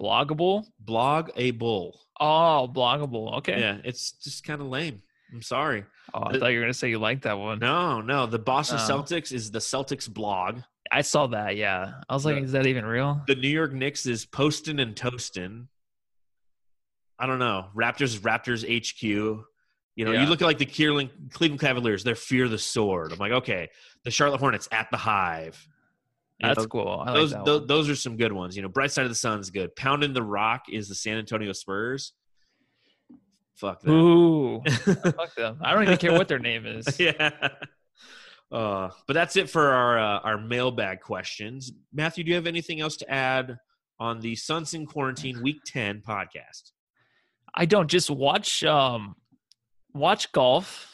[SPEAKER 2] Bloggable?
[SPEAKER 1] Blog a bull.
[SPEAKER 2] Oh, bloggable. Okay.
[SPEAKER 1] Yeah, it's just kind of lame. I'm sorry.
[SPEAKER 2] Oh, I
[SPEAKER 1] The-
[SPEAKER 2] thought you were gonna say you liked that one.
[SPEAKER 1] No, no. The Boston
[SPEAKER 2] Oh.
[SPEAKER 1] Celtics is the Celtics blog.
[SPEAKER 2] I saw that. Yeah, I was like,
[SPEAKER 1] The-
[SPEAKER 2] is that even real?
[SPEAKER 1] The New York Knicks is posting and toasting. I don't know. Raptors Raptors HQ. You know, you look at like the Cleveland, Cleveland Cavaliers, they're fear the sword. I'm like, okay. The Charlotte Hornets at the hive. You
[SPEAKER 2] That's
[SPEAKER 1] know,
[SPEAKER 2] cool. Like
[SPEAKER 1] those,
[SPEAKER 2] that
[SPEAKER 1] tho-
[SPEAKER 2] one.
[SPEAKER 1] those are some good ones. You know, Bright Side of the Sun's good. Pounding the Rock is the San Antonio Spurs. Fuck that.
[SPEAKER 2] Ooh, (laughs) fuck them. I don't even care what their name is. (laughs)
[SPEAKER 1] yeah. Uh, but that's it for our uh, our mailbag questions. Matthew, do you have anything else to add on the Suns in Quarantine Week Ten podcast?
[SPEAKER 2] I don't just watch um watch golf.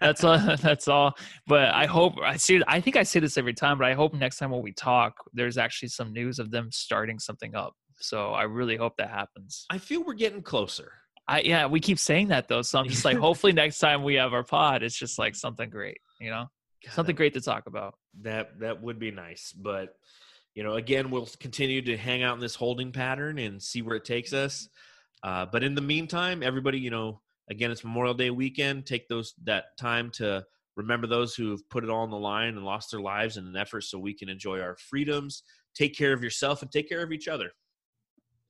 [SPEAKER 2] That's all. (laughs) That's all. But I hope I see. I think I say this every time, but I hope next time when we talk, there's actually some news of them starting something up. So I really hope that happens.
[SPEAKER 1] I feel we're getting closer.
[SPEAKER 2] I yeah, we keep saying that though. So I'm just like, (laughs) hopefully next time we have our pod, it's just like something great, you know,
[SPEAKER 1] God,
[SPEAKER 2] something
[SPEAKER 1] that,
[SPEAKER 2] great to talk about.
[SPEAKER 1] That that would be nice, but you know, again, we'll continue to hang out in this holding pattern and see where it takes us. Uh, but in the meantime, everybody, you know, again, it's Memorial Day weekend. Take those that time to remember those who have put it all on the line and lost their lives in an effort so we can enjoy our freedoms. Take care of yourself and take care of each other.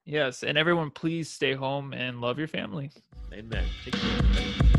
[SPEAKER 2] Yes, and everyone, please stay home and love your family.
[SPEAKER 1] Amen. Take care. everybody.